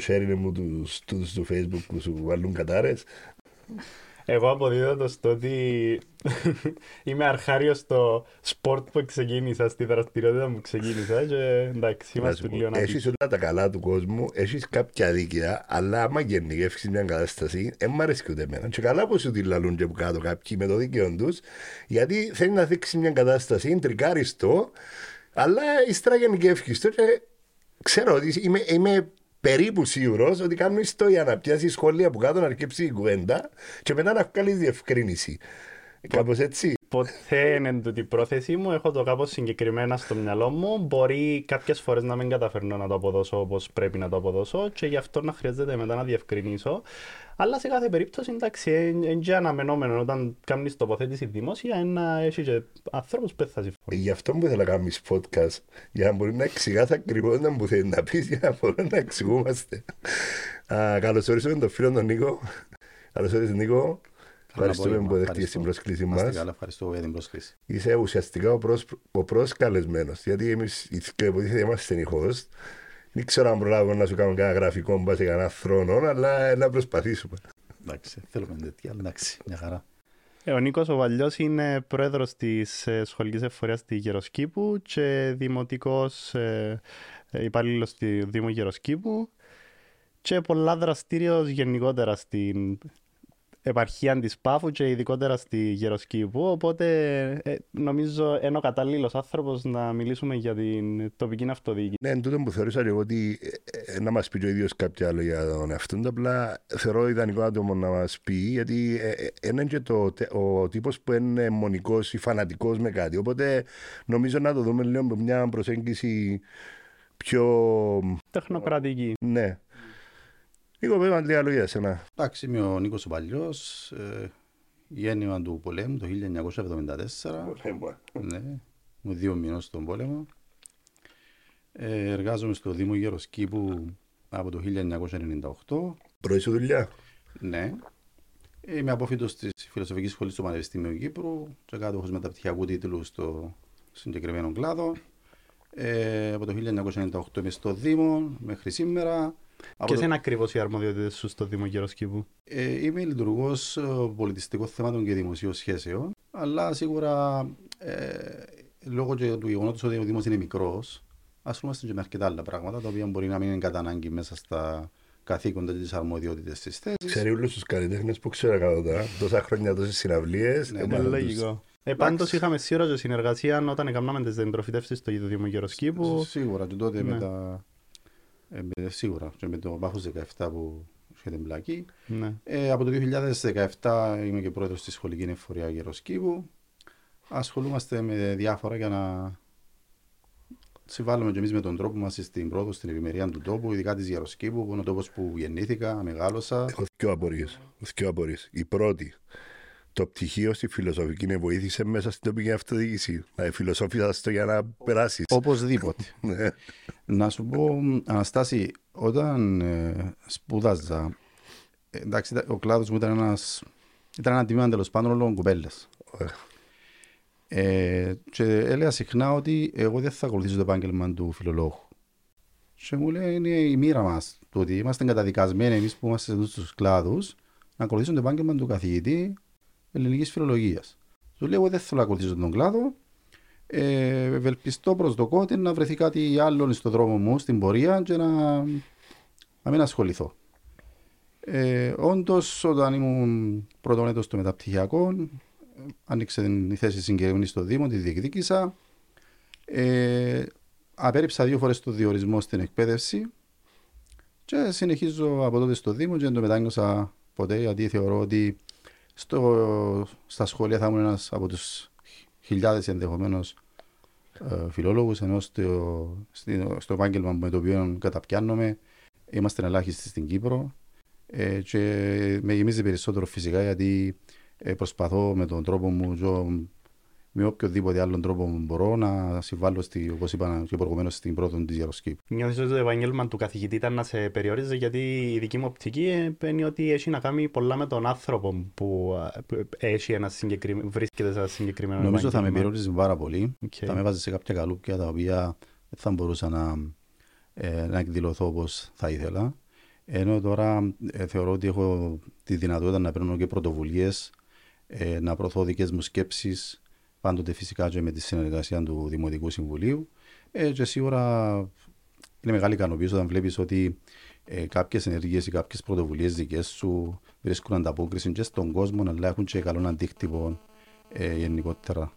Το sharing μου τους, τους του facebook που σου βάλουν κατάρες. Εγώ αποδίδω το στο ότι είμαι αρχάριος στο sport που ξεκίνησα, στη δραστηριότητα που ξεκίνησα και εντάξει, είμαστε λίγο να Έχεις όλα τα καλά του κόσμου, έχεις κάποια δίκαια, αλλά άμα γενικεύσεις μια κατάσταση, δεν μ' αρέσει ούτε εμένα. Και καλά πως σου τη λαλούν και από κάτω κάποιοι με το δίκαιο τους, γιατί θέλει να δείξεις μια κατάσταση, τρικάρεις το, αλλά ύστερα γενικεύσεις το και ξέρω ότι είμαι, είμαι περίπου σίγουρος ότι κάνουν το για να πιάσει σχόλια που κάτω να αρκέψει η κουβέντα και μετά να βγάλει διευκρίνηση. Κάπως έτσι. Ποτέ είναι τούτη η πρόθεσή μου. Έχω το κάπως συγκεκριμένα στο μυαλό μου. Μπορεί κάποιες φορές να μην καταφέρνω να το αποδώσω όπως πρέπει να το αποδώσω και γι' αυτό να χρειάζεται μετά να διευκρινίσω. Αλλά σε κάθε περίπτωση, εντάξει, είναι και αναμενόμενο όταν κάνεις τοποθέτηση δημόσια να έχει και ανθρώπους που θα συμφωνούν. Γι' αυτό που ήθελα να κάνεις podcast, για να μπορεί να εξηγάς ακριβώς να μου θέλεις να πεις, για να μπορούμε να εξηγούμαστε. Καλώ ορίσαμε τον φίλο τον Νίκο. Καλώ ορίσατε, Νίκο. Ευχαριστούμε που δεχτήκε την πρόσκληση μας. Ευχαριστώ για την πρόσκληση. Είσαι ουσιαστικά ο προσκαλεσμένο. Γιατί εμείς υποτίθεται είμαστε οι host. Δεν ξέρω αν προλάβω να σου κάνω κανένα γραφικό μπα σε κανένα θρόνο, αλλά να προσπαθήσουμε. Εντάξει, θέλουμε τέτοια, εντάξει, μια χαρά. Ε, ο Νίκος ο Βαλιός είναι πρόεδρος της ε, σχολικής εφορίας στη Γεροσκήπου και δημοτικός ε, ε, υπάλληλος στη Δήμο Γεροσκήπου και πολλά δραστήριος γενικότερα στην επαρχία της Πάφου και ειδικότερα στη Γεροσκήπου. Οπότε ε, νομίζω είναι ο κατάλληλος άνθρωπος να μιλήσουμε για την τοπική αυτοδιοίκηση. Ναι, εν τούτο που θεωρούσα εγώ ότι ε, ε, να μας πει ο ίδιος κάποιο άλλο για τον εαυτό του. Απλά θεωρώ ιδανικό άτομο να μας πει, γιατί είναι και το, ο τύπος που είναι μονικός ή φανατικός με κάτι. Οπότε νομίζω να το δούμε λίγο με μια προσέγγιση πιο. τεχνοκρατική. Ναι. Νίκο, πέρα λίγα λόγια σένα. Εντάξει, είμαι ο Νίκος ο Παλιός, ε, γέννημα του πολέμου το 1974. Πολέμου. Ναι, μου δύο μήνες στον πόλεμο. Ε, εργάζομαι στο Δήμο Γεροσκήπου από το 1998. Πρώτη σου δουλειά. Ναι. Είμαι απόφυτο της Φιλοσοφικής Σχολής του Πανεπιστημίου Κύπρου και κάτω μεταπτυχιακού τίτλους στο συγκεκριμένο κλάδο. Ε, από το 1998 είμαι στο Δήμο μέχρι σήμερα. Ποιε είναι ακριβώς οι αρμοδιότητες σου στο Δήμο Γεροσκήπου, ε, Είμαι λειτουργός ε, πολιτιστικών θεμάτων και δημοσίων σχέσεων, αλλά σίγουρα ε, λόγω του γεγονότος ότι ο Δήμος είναι μικρός, ασχολούμαστε και με αρκετά άλλα πράγματα, τα οποία μπορεί να μην είναι κατά ανάγκη μέσα στα καθήκοντα τη αρμοδιότητες της θέσης. Ξέρει όλους τους καλλιτέχνες που ξέρω κατά τόσα χρόνια, τόσες συναυλίες. Ναι, ναι, λογικό. Ε, Πάντως είχαμε σίγουρα και συνεργασία όταν έκαναμε τις εντροφητεύσει στο Δήμο Γεροσκήπου. Σίγουρα, και τότε ναι. με τα ε, σίγουρα και με το Βάχος 17 που είχε την πλακή. Ναι. Ε, από το 2017 είμαι και πρόεδρος της σχολική εφορία Γεροσκήπου. Ασχολούμαστε με διάφορα για να συμβάλλουμε και εμείς με τον τρόπο μας στην πρόοδο, στην ευημερία του τόπου, ειδικά της Γεροσκήπου, που είναι ο τόπος που γεννήθηκα, μεγάλωσα. Έχω δύο απορίες. Η πρώτη, το πτυχίο στη φιλοσοφική είναι βοήθησε μέσα στην τοπική αυτοδιοίκηση. Να φιλοσόφιζα το για να περάσεις. Οπωσδήποτε. Ναι. να σου πω, Αναστάση, όταν ε, σπούδαζα, εντάξει, ο κλάδος μου ήταν, ένας, ήταν ένα τμήμα τέλος πάντων όλων κουπέλε. Ε, και έλεγα συχνά ότι εγώ δεν θα ακολουθήσω το επάγγελμα του φιλολόγου. Και μου λέει είναι η μοίρα μας το ότι είμαστε καταδικασμένοι εμείς που είμαστε σε αυτού του κλάδους να ακολουθήσουμε το επάγγελμα του καθηγητή ελληνικής φιλολογίας. Του λέω: Δεν θέλω να ακολουθήσω τον κλάδο. Ε, ευελπιστώ προσδοκώ ότι να βρεθεί κάτι άλλο στον δρόμο μου, στην πορεία και να, να μην ασχοληθώ. Ε, Όντως, όταν ήμουν πρώτον έτος στο μεταπτυχιακό, άνοιξε την θέση συγκεκριμένη στο Δήμο, τη διεκδίκησα. Ε, απέριψα δύο φορές το διορισμό στην εκπαίδευση και συνεχίζω από τότε στο Δήμο και δεν το μετάνιωσα ποτέ γιατί θεωρώ ότι στο, στα σχολεία θα ήμουν ένας από τους χιλιάδες ενδεχομένως ε, φιλόλογους, ενώ στο, στο επάγγελμα με το οποίο καταπιάνομαι είμαστε ελάχιστοι στην Κύπρο. Ε, και με γεμίζει περισσότερο φυσικά γιατί ε, προσπαθώ με τον τρόπο μου με οποιοδήποτε άλλον τρόπο μπορώ να συμβάλλω, στη, όπως είπα και προηγουμένως, στην πρώτη της Γεροσκήπ. Νιώθεις ότι το επαγγέλμα του καθηγητή ήταν να σε περιορίζει, γιατί η δική μου οπτική είναι ότι έχει να κάνει πολλά με τον άνθρωπο που έχει ένα συγκεκριμένο, βρίσκεται σε ένα συγκεκριμένο Νομίζω θα με περιορίζει πάρα πολύ. Okay. Θα με βάζεις σε κάποια καλούπια τα οποία δεν θα μπορούσα να, ε, να εκδηλωθώ όπως θα ήθελα. Ενώ τώρα ε, θεωρώ ότι έχω τη δυνατότητα να παίρνω και πρωτοβουλίες, ε, να προωθώ δικές μου σκέψεις, πάντοτε φυσικά και με τη συνεργασία του Δημοτικού Συμβουλίου. Ε, και σίγουρα είναι μεγάλη ικανοποίηση όταν βλέπεις ότι ε, κάποιες ενεργείε ή κάποιες πρωτοβουλίες δικές σου βρίσκουν ανταπόκριση και στον κόσμο, αλλά έχουν και καλό αντίκτυπο ε, γενικότερα.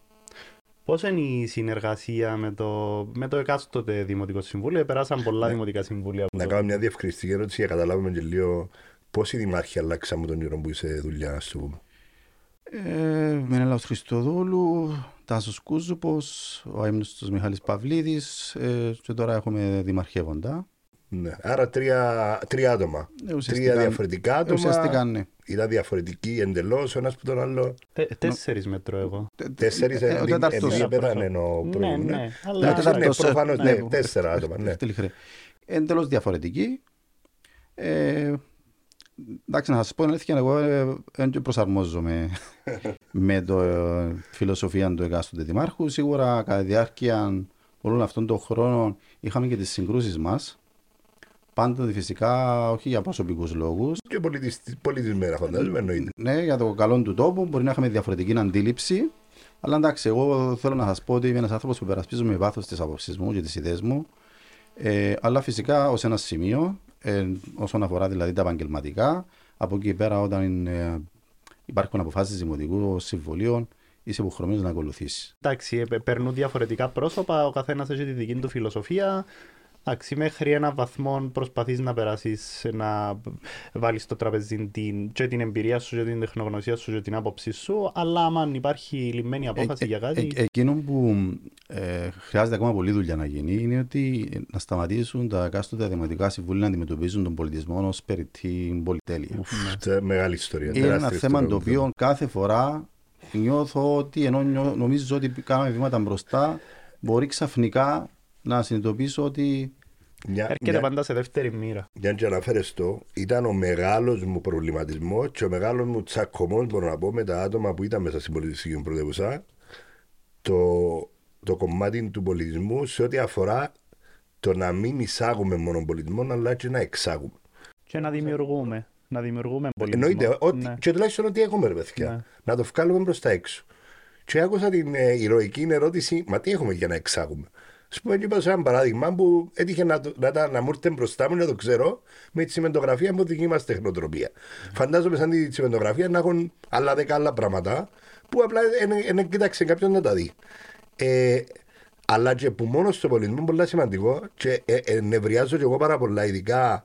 Πώς είναι η συνεργασία με το, με το εκάστοτε Δημοτικό Συμβούλιο, περάσαν πολλά Ναι. δημοτικά συμβούλια. από Να το- κάνω μια διευκρινιστική ερώτηση για να καταλάβουμε και λίγο πόσοι δημάρχοι αλλάξαμε τον ήρωα που είσαι δουλειά, ας το πούμε. Ε, Μενέλαος Χριστοδούλου, Τάσος Κούζουπος, ο έμνηστος Μιχάλης Παυλίδης ε, και τώρα έχουμε δημαρχεύοντα. Ναι. Άρα τρία, τρία άτομα. Ε, ουσιαστικά- τρία διαφορετικά άτομα. Ουσιαστικά ναι. Ήταν διαφορετικοί εντελώς ο ένας που τον άλλο. Τε- Τέσσερις μέτρο εγώ. Τέσσερις Ε, ο τέταρτος. επειδή πέθανε ο Ναι, πρώην. ναι. Ναι, Αλλά ο τέταρτος, ναι, προφανώς, ε, ναι, ναι, τέσσερα άτομα. Ναι. Τέλει εντάξει, να σας πω την αλήθεια, εγώ ε, δεν και προσαρμόζομαι με το ε, φιλοσοφία του εκάστοτε δημάρχου. Σίγουρα κατά τη διάρκεια όλων αυτών των χρόνων είχαμε και τις συγκρούσεις μας. Πάντοτε φυσικά όχι για προσωπικούς λόγους. Και πολιτισμένα φαντάζομαι εννοείται. Ναι, για το καλό του τόπου μπορεί να είχαμε διαφορετική αντίληψη. Αλλά εντάξει, εγώ θέλω να σας πω ότι είμαι ένας άνθρωπος που περασπίζομαι με βάθος τις απόψεις μου και τις ιδέες μου. Ε, αλλά φυσικά ως ένα σημείο, ε, όσον αφορά δηλαδή τα επαγγελματικά, από εκεί πέρα όταν ε, υπάρχουν αποφάσεις δημοτικού συμβολίων, είσαι υποχρεωμένος να ακολουθήσεις. εντάξει, ε, περνούν διαφορετικά πρόσωπα, ο καθένας έχει τη δική του φιλοσοφία. Εντάξει, μέχρι ένα βαθμό προσπαθείς να περάσεις, να βάλεις στο τραπέζι την, και την εμπειρία σου, και την τεχνογνωσία σου, και την άποψη σου, αλλά αν υπάρχει λυμμένη απόφαση για κάτι... Ε, εκείνο που ε, χρειάζεται ακόμα πολλή δουλειά να γίνει είναι ότι να σταματήσουν τα εκάστοτε δημοτικά συμβούλια να αντιμετωπίζουν τον πολιτισμό ως περί την πολυτέλεια. Τε- Μεγάλη ιστορία. Είναι ένα τεράστια θέμα το ιστορία. οποίο κάθε φορά νιώθω ότι ενώ νιώ- νομίζω ότι κάναμε βήματα μπροστά, μπορεί ξαφνικά να συνειδητοποιήσω ότι Μια- Έρχεται μια- πάντα σε δεύτερη μοίρα. Για να αναφέρεις το, ήταν ο μεγάλος μου προβληματισμός και ο μεγάλος μου τσακωμός, μπορώ να πω, με τα άτομα που ήταν μέσα στην πολιτιστική μου πρωτεύουσα, το, το κομμάτι του πολιτισμού σε ό,τι αφορά το να μην εισάγουμε μόνο πολιτισμό, αλλά και να εξάγουμε. Και να δημιουργούμε. Να δημιουργούμε πολιτισμό. Εννοείται, ότι, Ναι. και τουλάχιστον ότι έχουμε, ρε παιδιά, Ναι. να το βγάλουμε προς τα έξω. Και άκουσα την ε, ηρωική ερώτηση, μα τι έχουμε για να εξάγουμε; Σου πω, είπα σε ένα παράδειγμα που έτυχε να, το- να, τα- να μου έρθει μπροστά μου, να το ξέρω, με τη τσιμεντογραφία από δική μας τεχνοτροπία. Φαντάζομαι σαν τη τσιμεντογραφία να έχουν άλλα δέκα άλλα πράγματα που απλά δεν κοίταξε κάποιον να τα δει. Ε, αλλά και που μόνο στο πολιτισμό είναι πολύ σημαντικό και ε, ε, νευριάζω και εγώ πάρα πολλά, ειδικά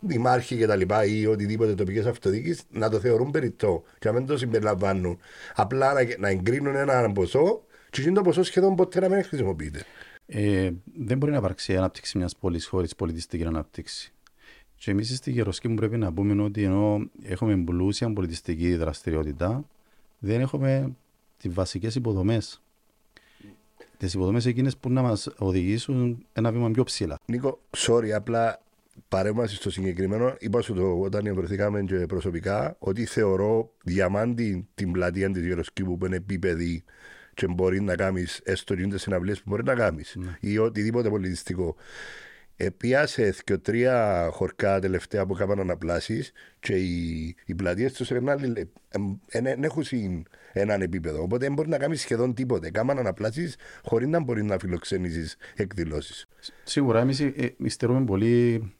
δημάρχοι και τα λοιπά ή οτιδήποτε τοπικές αυτοδιοίκησεις να το θεωρούν περιττό και να μην το συμπεριλαμβάνουν. Απλά να, να εγκρίνουν ένα ποσό και εκείνο το ποσό σχεδόν ποτέ να μην χρησιμοποιείται. Ε, δεν μπορεί να υπάρξει ανάπτυξη μιας πόλης χωρίς πολιτιστική ανάπτυξη. Και εμείς στη Γεροσκή μου πρέπει να πούμε ότι ενώ έχουμε πλούσια πολιτιστική δραστηριότητα, δεν έχουμε τις βασικές υποδομές. Τις υποδομές εκείνες που να μας οδηγήσουν ένα βήμα πιο ψηλά. Νίκο, sorry, απλά παρέμβαση στο συγκεκριμένο. Είπα σου το όταν βρεθήκαμε και προσωπικά ότι θεωρώ διαμάντη την πλατεία της Γεροσκήπου που είναι επίπεδη και μπορεί να κάνεις έστω και συναυλίες που μπορεί να κάνεις ή οτιδήποτε πολιτιστικό. Επίασε και τρία χορκά τελευταία που έκαναν αναπλάσεις και οι, οι πλατείες τους δεν έχουν συν- έναν επίπεδο. Οπότε δεν μπορεί να κάνεις σχεδόν τίποτε. Κάμαν αναπλάσεις χωρίς να μπορεί να φιλοξενήσεις εκδηλώσεις. Σίγουρα εμείς υστερούμε πολύ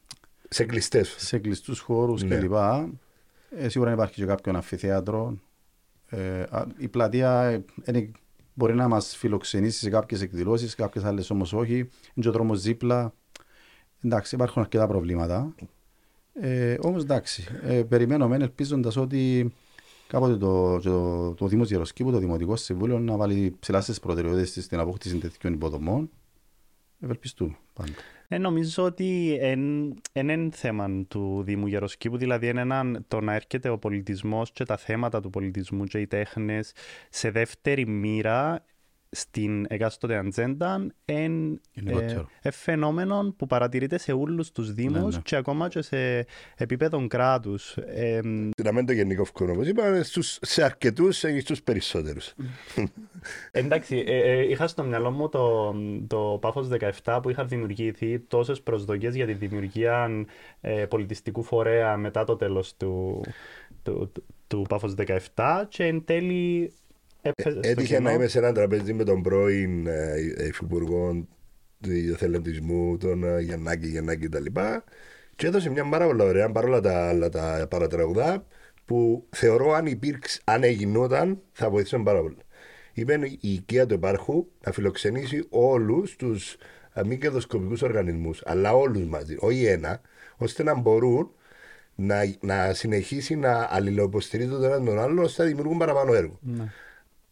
Σε κλειστές. σε κλειστούς χώρους Ναι. κλπ. Ε, σίγουρα υπάρχει και κάποιο αμφιθέατρο. Ε, α, η πλατεία ε, είναι- μπορεί να μας φιλοξενήσει σε κάποιες εκδηλώσεις, σε κάποιες άλλες όμως όχι. Είναι και ο δρόμος δίπλα. Εντάξει, υπάρχουν αρκετά προβλήματα. Ε, όμως εντάξει, ε, περιμένω μεν ελπίζοντας ότι κάποτε το, το, το Δήμος Γεροσκήπου, το Δημοτικό Συμβούλιο, να βάλει ψηλά στις προτεραιότητες της στην απόκτηση τέτοιων υποδομών. Ευελπιστούμε πάντα. Ε, νομίζω ότι δεν είναι θέμα του Δήμου Γεροσκήπου, δηλαδή είναι έναν, το να έρχεται ο πολιτισμός και τα θέματα του πολιτισμού και οι τέχνες σε δεύτερη μοίρα στην εκάστοτε ατζέντα είναι Γενικότερο. ε, φαινόμενο που παρατηρείται σε όλους τους δήμους ναι. και ακόμα και σε επίπεδο κράτους. Ε, Να μην το γενικό φκόνο, όπως είπαμε, στους, σε αρκετούς και στους περισσότερους. εντάξει, ε, ε, είχα στο μυαλό μου το, το Πάφος 17 που είχαν δημιουργηθεί τόσες προσδοκίες για τη δημιουργία ε, πολιτιστικού φορέα μετά το τέλος του, του, του, του Πάφος 17 και εν τέλει έπεσε στο Έτυχε να κενό. είμαι σε ένα τραπέζι με τον πρώην ε, υφυπουργό του εθελοντισμού, τον ε, Γιαννάκη, Γιαννάκη κτλ. Και έδωσε μια πάρα πολύ ωραία, παρόλα τα άλλα τα παρατραγουδά, που θεωρώ αν υπήρξε, αν έγινόταν, θα βοηθήσουν πάρα πολύ. Είπε η οικία του επάρχου να φιλοξενήσει όλους τους μη κερδοσκοπικούς οργανισμούς, αλλά όλους μαζί, όχι ένα, ώστε να μπορούν να, να συνεχίσει να αλληλοποστηρίζουν τον έναν τον άλλον ώστε να δημιουργούν παραπάνω έργο. Ναι.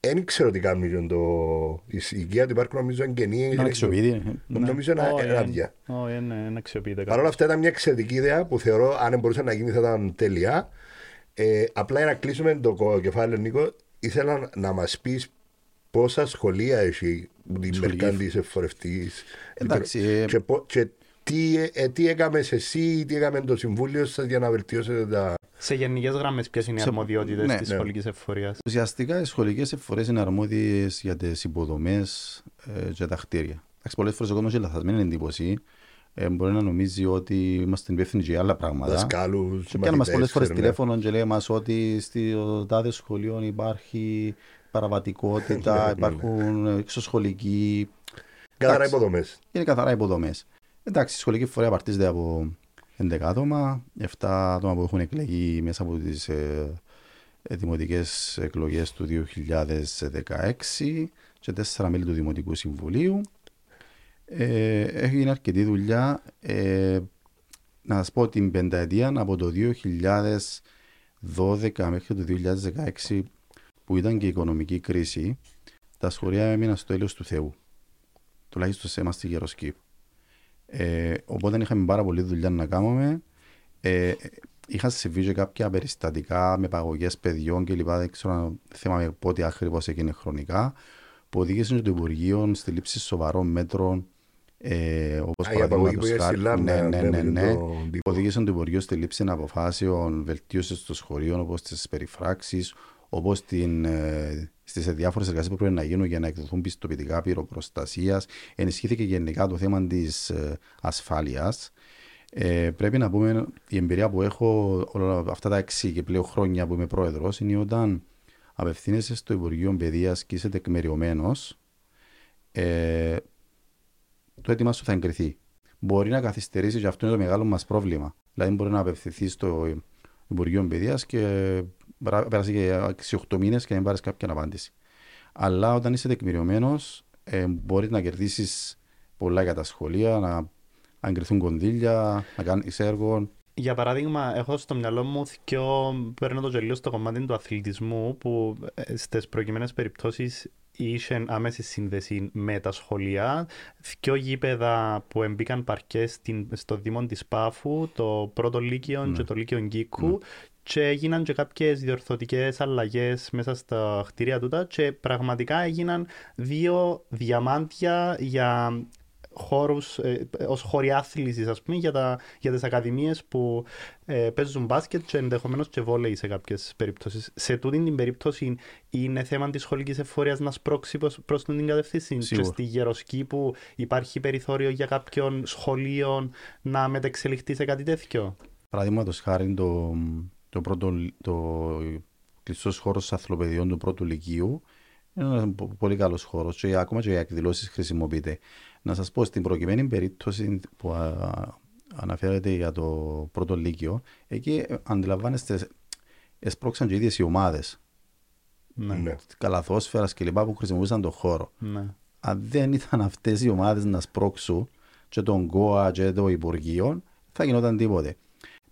Δεν ξέρω τι κάνει για το. Η οικία του υπάρχουν νομίζω είναι καινή. Είναι αξιοποιητή. Νομίζω είναι Όχι, είναι εν- άδεια. όχι, εν- εν αξιοποιείται Παρ' όλα αυτά ήταν μια εξαιρετική ιδέα που θεωρώ αν μπορούσε να γίνει θα ήταν τέλεια. Ε, απλά για να κλείσουμε το κο- κεφάλαιο, Νίκο, ήθελα να μας πεις πόσα σχολεία έχει την Σχολική. Μερκάντη εφορευτή. Εντάξει, ε, Και, πο- και τι, ε, τι έκαμες εσύ, τι έκαμε το συμβούλιο σας για να βελτιώσετε τα. Σε γενικές γραμμές, ποιες είναι οι Σε- αρμοδιότητες ναι, της ναι. σχολικής εφορίας; Ουσιαστικά οι σχολικές εφορέ είναι αρμόδιες για τις υποδομές ε, και τα κτίρια. Εντάξει, πολλές φορές ο κόσμος έχει λαθασμένη εντύπωση. Ε, μπορεί να νομίζει ότι είμαστε υπεύθυνοι για άλλα πράγματα. Δασκάλους, Και πιάνουν μας πολλές φορές τηλέφωνο και λέει μας ότι στο τάδε σχολείο υπάρχει παραβατικότητα, υπάρχουν εξωσχολικοί. Καθαρά Εντάξει. υποδομές. Είναι καθαρά υποδομές. Εντάξει, η σχολική φορέα απαρτίζεται από 11 άτομα, 7 άτομα που έχουν εκλεγεί μέσα από τις ε, ε, δημοτικές εκλογές του 2016 και 4 μέλη του Δημοτικού Συμβουλίου. Ε, έχει γίνει αρκετή δουλειά. Ε, να σας πω την πενταετία από το 2012 μέχρι το 2016 που ήταν και η οικονομική κρίση, τα σχολεία έμειναν στο έλεος του Θεού. Τουλάχιστον σε εμάς στη Γεροσκήπ. Ε, οπότε είχαμε πάρα πολλή δουλειά να κάνουμε. Ε, είχα συμβεί και κάποια περιστατικά με παγωγές παιδιών κλπ. Δεν ξέρω αν θυμάμαι πότε ακριβώς έγινε χρονικά. Που οδήγησαν το Υπουργείο στη λήψη σοβαρών μέτρων. Ε, όπως Α, η απαγωγή που παραδείγματος είχε χάρη- στη Λάρνα, ναι, ναι, ναι, με ναι. τον τύπο. Οδήγησαν το Υπουργείο στη λήψη αποφάσεων βελτίωσης των σχολείων όπως τι περιφράξει, όπως ε, στις διάφορες εργασίες που πρέπει να γίνουν για να εκδοθούν πιστοποιητικά πυροπροστασίας. Ενισχύθηκε γενικά το θέμα της ε, ασφάλειας. Ε, πρέπει να πούμε, η εμπειρία που έχω όλα αυτά τα έξι και πλέον χρόνια που είμαι πρόεδρος είναι όταν απευθύνεσαι στο Υπουργείο Παιδείας και είσαι τεκμεριωμένο, ε, το αίτημά σου θα εγκριθεί. Μπορεί να καθυστερήσεις και αυτό είναι το μεγάλο μας πρόβλημα. Δηλαδή, μπορεί να απευθυνθείς στο Υπουργείο Παιδείας και πέρα- πέρασε και 6-8 μήνες και να μην πάρεις κάποια απάντηση. Αλλά όταν είσαι τεκμηριωμένος, ε, μπορείς να κερδίσεις πολλά για τα σχολεία, να αγκριθούν κονδύλια, να κάνεις έργο. Για παράδειγμα, έχω στο μυαλό μου δυο, παίρνω το γελίο στο κομμάτι του αθλητισμού που στις προκειμένες περιπτώσεις είχε άμεση σύνδεση με τα σχολεία. Δυο γήπεδα που εμπήκαν παρκές στην, στο Δήμο της Πάφου, το πρώτο Λύκειο και το Λύκειο Γκίκου. Και έγιναν και κάποιες διορθωτικές αλλαγές μέσα στα κτίρια τούτα και πραγματικά έγιναν δύο διαμάντια για χώρους, ε, ως χώροι άθλησης ας πούμε για, τα, για τις ακαδημίες που ε, παίζουν μπάσκετ και ενδεχομένως και βόλεϊ σε κάποιες περιπτώσεις. Σε τούτη την περίπτωση είναι θέμα της σχολικής εφορίας να σπρώξει προς, προς την κατεύθυνση και Σίγουρα. στη Γεροσκή που υπάρχει περιθώριο για κάποιον σχολείο να μεταξελιχθεί σε κάτι τέτοιο. Παραδείγματος χάρη, το, το, πρώτο, το κλειστός χώρος αθλοπαιδιών του πρώτου Λυκείου είναι ένας πο- πολύ καλός χώρος και ακόμα και για εκδηλώσεις χρησιμοποιείται. Να σας πω στην προκειμένη περίπτωση που α, αναφέρεται για το πρώτο Λύκειο, εκεί ε, αντιλαμβάνεστε, εσπρώξαν και οι ίδιες οι ομάδες Ναι. Ναι. καλαθόσφαιρας κλπ. που χρησιμοποιούσαν τον χώρο. ναι. αν δεν ήταν αυτές οι ομάδες να σπρώξουν και τον ΚΟΑ και το Υπουργείο, θα γινόταν τίποτε.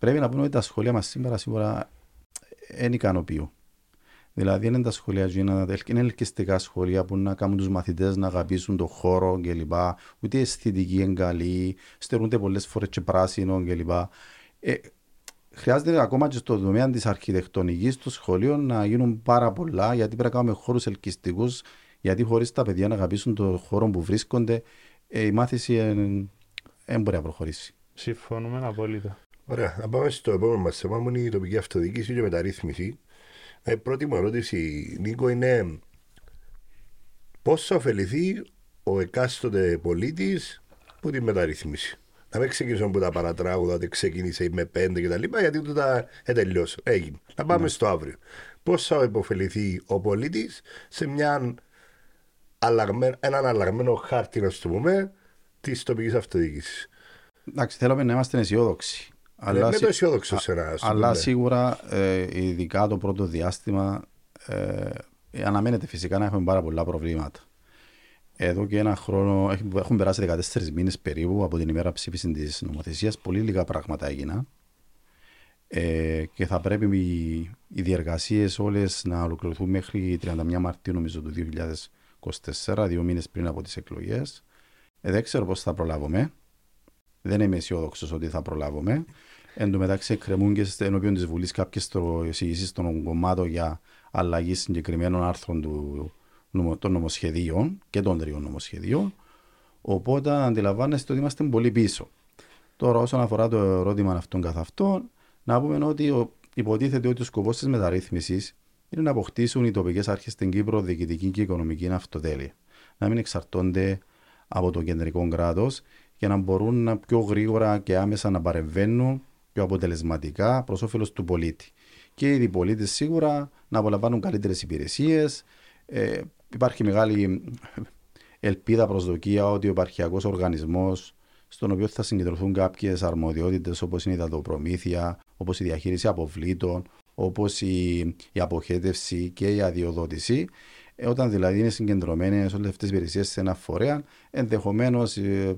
Πρέπει να πούμε ότι τα σχολεία μας σήμερα σίγουρα δεν ικανοποιούν. Δηλαδή, είναι τα σχολεία γίνα, είναι ελκυστικά σχολεία που να κάνουν τους μαθητές να αγαπήσουν τον χώρο κλπ. Ούτε η αισθητική είναι καλή, στερούνται πολλές φορές και πράσινο κλπ. Ε, χρειάζεται ακόμα και στο τομέα της αρχιτεκτονικής του σχολείων να γίνουν πάρα πολλά γιατί πρέπει να κάνουμε χώρους ελκυστικούς Γιατί χωρίς τα παιδιά να αγαπήσουν τον χώρο που βρίσκονται, ε, η μάθηση δεν μπορεί να προχωρήσει. Συμφωνούμε απόλυτα. Ωραία, να πάμε στο επόμενο μας θέμα που είναι η τοπική αυτοδιοίκηση και μεταρρύθμιση. Η πρώτη μου ερώτηση, Νίκο, είναι πώς θα ωφεληθεί ο εκάστοτε πολίτης από τη μεταρρύθμιση; Να μην ξεκινήσουμε από τα παρατράγουδα ότι ξεκίνησε με πέντε κτλ. Γιατί τούτα τελειώσει. Έγινε. Να πάμε στο αύριο. Πώς θα υποφεληθεί ο πολίτης σε μια αλλαγμένο, έναν αλλαγμένο χάρτη, να το πούμε, της τοπικής αυτοδιοίκησης; Εντάξει, θέλουμε να είμαστε αισιόδοξοι. Αλλά, με το αισιόδοξο σε ένα, αλλά σίγουρα, ε, ειδικά το πρώτο διάστημα, ε, αναμένεται φυσικά να έχουμε πάρα πολλά προβλήματα. Εδώ και ένα χρόνο, έχουν περάσει 14 μήνες περίπου από την ημέρα ψήφισης της νομοθεσίας. Πολύ λίγα πράγματα έγιναν. Ε, και θα πρέπει οι, οι διεργασίες όλες να ολοκληρωθούν μέχρι 31 Μαρτίου, νομίζω, του 2024, δύο μήνες πριν από τις εκλογές. Ε, δεν ξέρω πώς θα προλάβουμε. Δεν είμαι αισιόδοξος ότι θα προλάβουμε. Εν τω μεταξύ, εκκρεμούν και ενώπιον της Βουλής κάποιες εισηγήσεις των κομμάτων για αλλαγή συγκεκριμένων άρθρων του, των νομοσχεδίων και των τριών νομοσχεδίων. Οπότε αντιλαμβάνεστε ότι είμαστε πολύ πίσω. Τώρα, όσον αφορά το ερώτημα αυτών καθ' αυτών, να πούμε ότι υποτίθεται ότι ο σκοπός της μεταρρύθμισης είναι να αποκτήσουν οι τοπικές αρχές στην Κύπρο διοικητική και οικονομική αυτοτέλεια. Να μην εξαρτώνται από το κεντρικό κράτος και να μπορούν να πιο γρήγορα και άμεσα να παρεμβαίνουν πιο αποτελεσματικά προς όφελος του πολίτη. Και οι πολίτες σίγουρα να απολαμβάνουν καλύτερες υπηρεσίες. Ε, υπάρχει μεγάλη ελπίδα, προσδοκία ότι ο επαρχιακός οργανισμός, στον οποίο θα συγκεντρωθούν κάποιες αρμοδιότητες όπως είναι η δατοπρομήθεια, όπως η διαχείριση αποβλήτων, όπως η, η αποχέτευση και η αδειοδότηση, ε, όταν δηλαδή είναι συγκεντρωμένες όλες αυτές οι υπηρεσίες σε ένα φορέα, ενδεχομένως ε,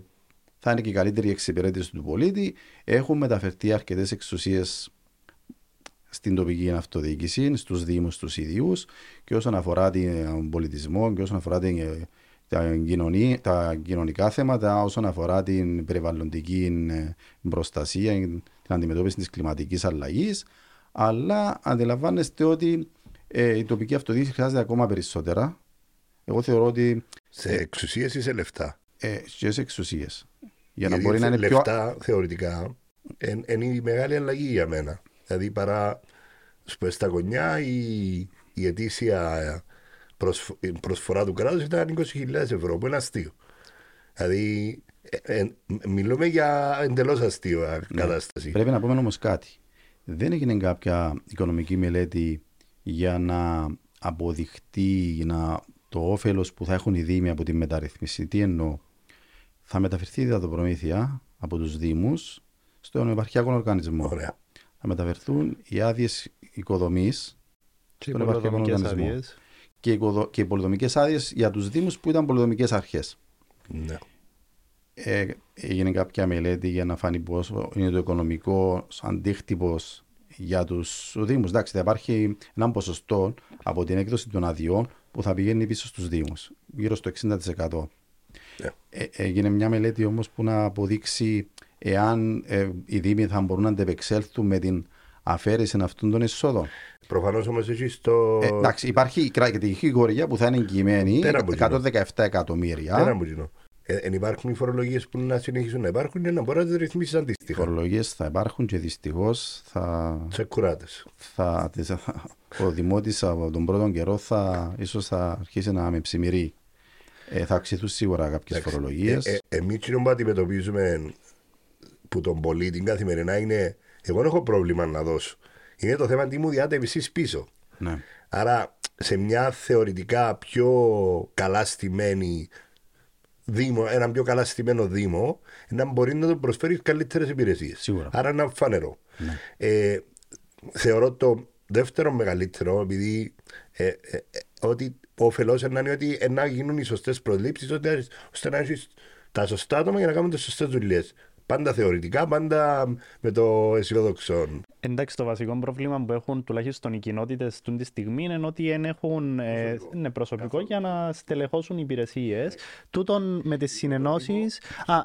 θα είναι και η καλύτερη εξυπηρέτηση του πολίτη. Έχουν μεταφερθεί αρκετές εξουσίες στην τοπική αυτοδιοίκηση, στους Δήμους του ίδιου και όσον αφορά τον πολιτισμό και όσον αφορά την, τα, κοινωνία, τα κοινωνικά θέματα, όσον αφορά την περιβαλλοντική ε, προστασία, την αντιμετώπιση της κλιματικής αλλαγής. Αλλά αντιλαμβάνεστε ότι ε, η τοπική αυτοδιοίκηση χρειάζεται ακόμα περισσότερα. Εγώ θεωρώ ότι. Σε εξουσίες ή σε λεφτά; Ε, και σε εξουσίες. Για να μπορεί να είναι λεφτά, πιο... θεωρητικά, είναι η μεγάλη αλλαγή για μένα. Δηλαδή παρά στα γωνιά η, η ετήσια προσφορά του κράτους ήταν 20.000 ευρώ, που είναι αστείο. Δηλαδή ε, ε, μιλούμε για εντελώς αστείο ναι. κατάσταση. Πρέπει να πούμε όμως κάτι. Δεν έγινε κάποια οικονομική μελέτη για να αποδειχτεί να, το όφελος που θα έχουν οι Δήμοι από τη μεταρρύθμιση. Τι εννοώ; Θα μεταφερθεί η δατοπρομήθεια από τους Δήμους στον επαρχιακό οργανισμό. Ωραία. Θα μεταφερθούν οι άδειες οικοδομής στον επαρχιακό οργανισμό. Και, οικοδο... και οι πολυδομικές άδειες για τους Δήμους που ήταν πολυδομικές αρχές. Ναι. Ε, έγινε κάποια μελέτη για να φάνει πόσο είναι το οικονομικό αντίκτυπος για τους Δήμους. Εντάξει, θα υπάρχει ένα ποσοστό από την έκδοση των αδειών που θα πηγαίνει πίσω στους Δήμους, γύρω στο 60%. Yeah. Ε, έγινε μια μελέτη όμως που να αποδείξει εάν ε, οι Δήμοι θα μπορούν να αντεπεξέλθουν με την αφαίρεση αυτών των εισόδων. Προφανώς όμως έχει το. Ε, εντάξει, υπάρχει η κρατική γοριά που θα είναι εγγυημένη 117 εκατομμύρια. Πέρα από ε, εν υπάρχουν οι φορολογίες που να συνεχίσουν να υπάρχουν και να μπορεί να τις ρυθμίσεις αντίστοιχα. Οι φορολογίες θα υπάρχουν και δυστυχώς θα. Τσεκουράτε. Θα, ο δημότης από τον πρώτο καιρό θα ίσως θα αρχίσει να με ψημυρεί. Ε, θα αυξηθούν σίγουρα κάποιες φορολογίες. Ε, ε, Εμείς που αντιμετωπίζουμε που τον πολίτη καθημερινά είναι. Εγώ δεν έχω πρόβλημα να δώσω. Είναι το θέμα τι μου διάτευε πίσω. Ναι. Άρα σε μια θεωρητικά πιο καλά στημένη Δήμο, ένα πιο καλά στημένο Δήμο, να μπορεί να του προσφέρει καλύτερες υπηρεσίες. Άρα είναι φανερό. Ναι. Ε, θεωρώ το δεύτερο μεγαλύτερο, επειδή ε, ε, ε ότι όφελος να είναι ότι να γίνουν οι σωστές προλήψεις ώστε να έχει τα σωστά άτομα για να κάνουν τις σωστές δουλειές. Πάντα θεωρητικά, πάντα με το αισιόδοξο. Εντάξει, το βασικό πρόβλημα που έχουν τουλάχιστον οι κοινότητες αυτή τη στιγμή είναι ότι δεν έχουν ε, είναι προσωπικό για να στελεχώσουν υπηρεσίες. Τούτον με τις συνενώσει.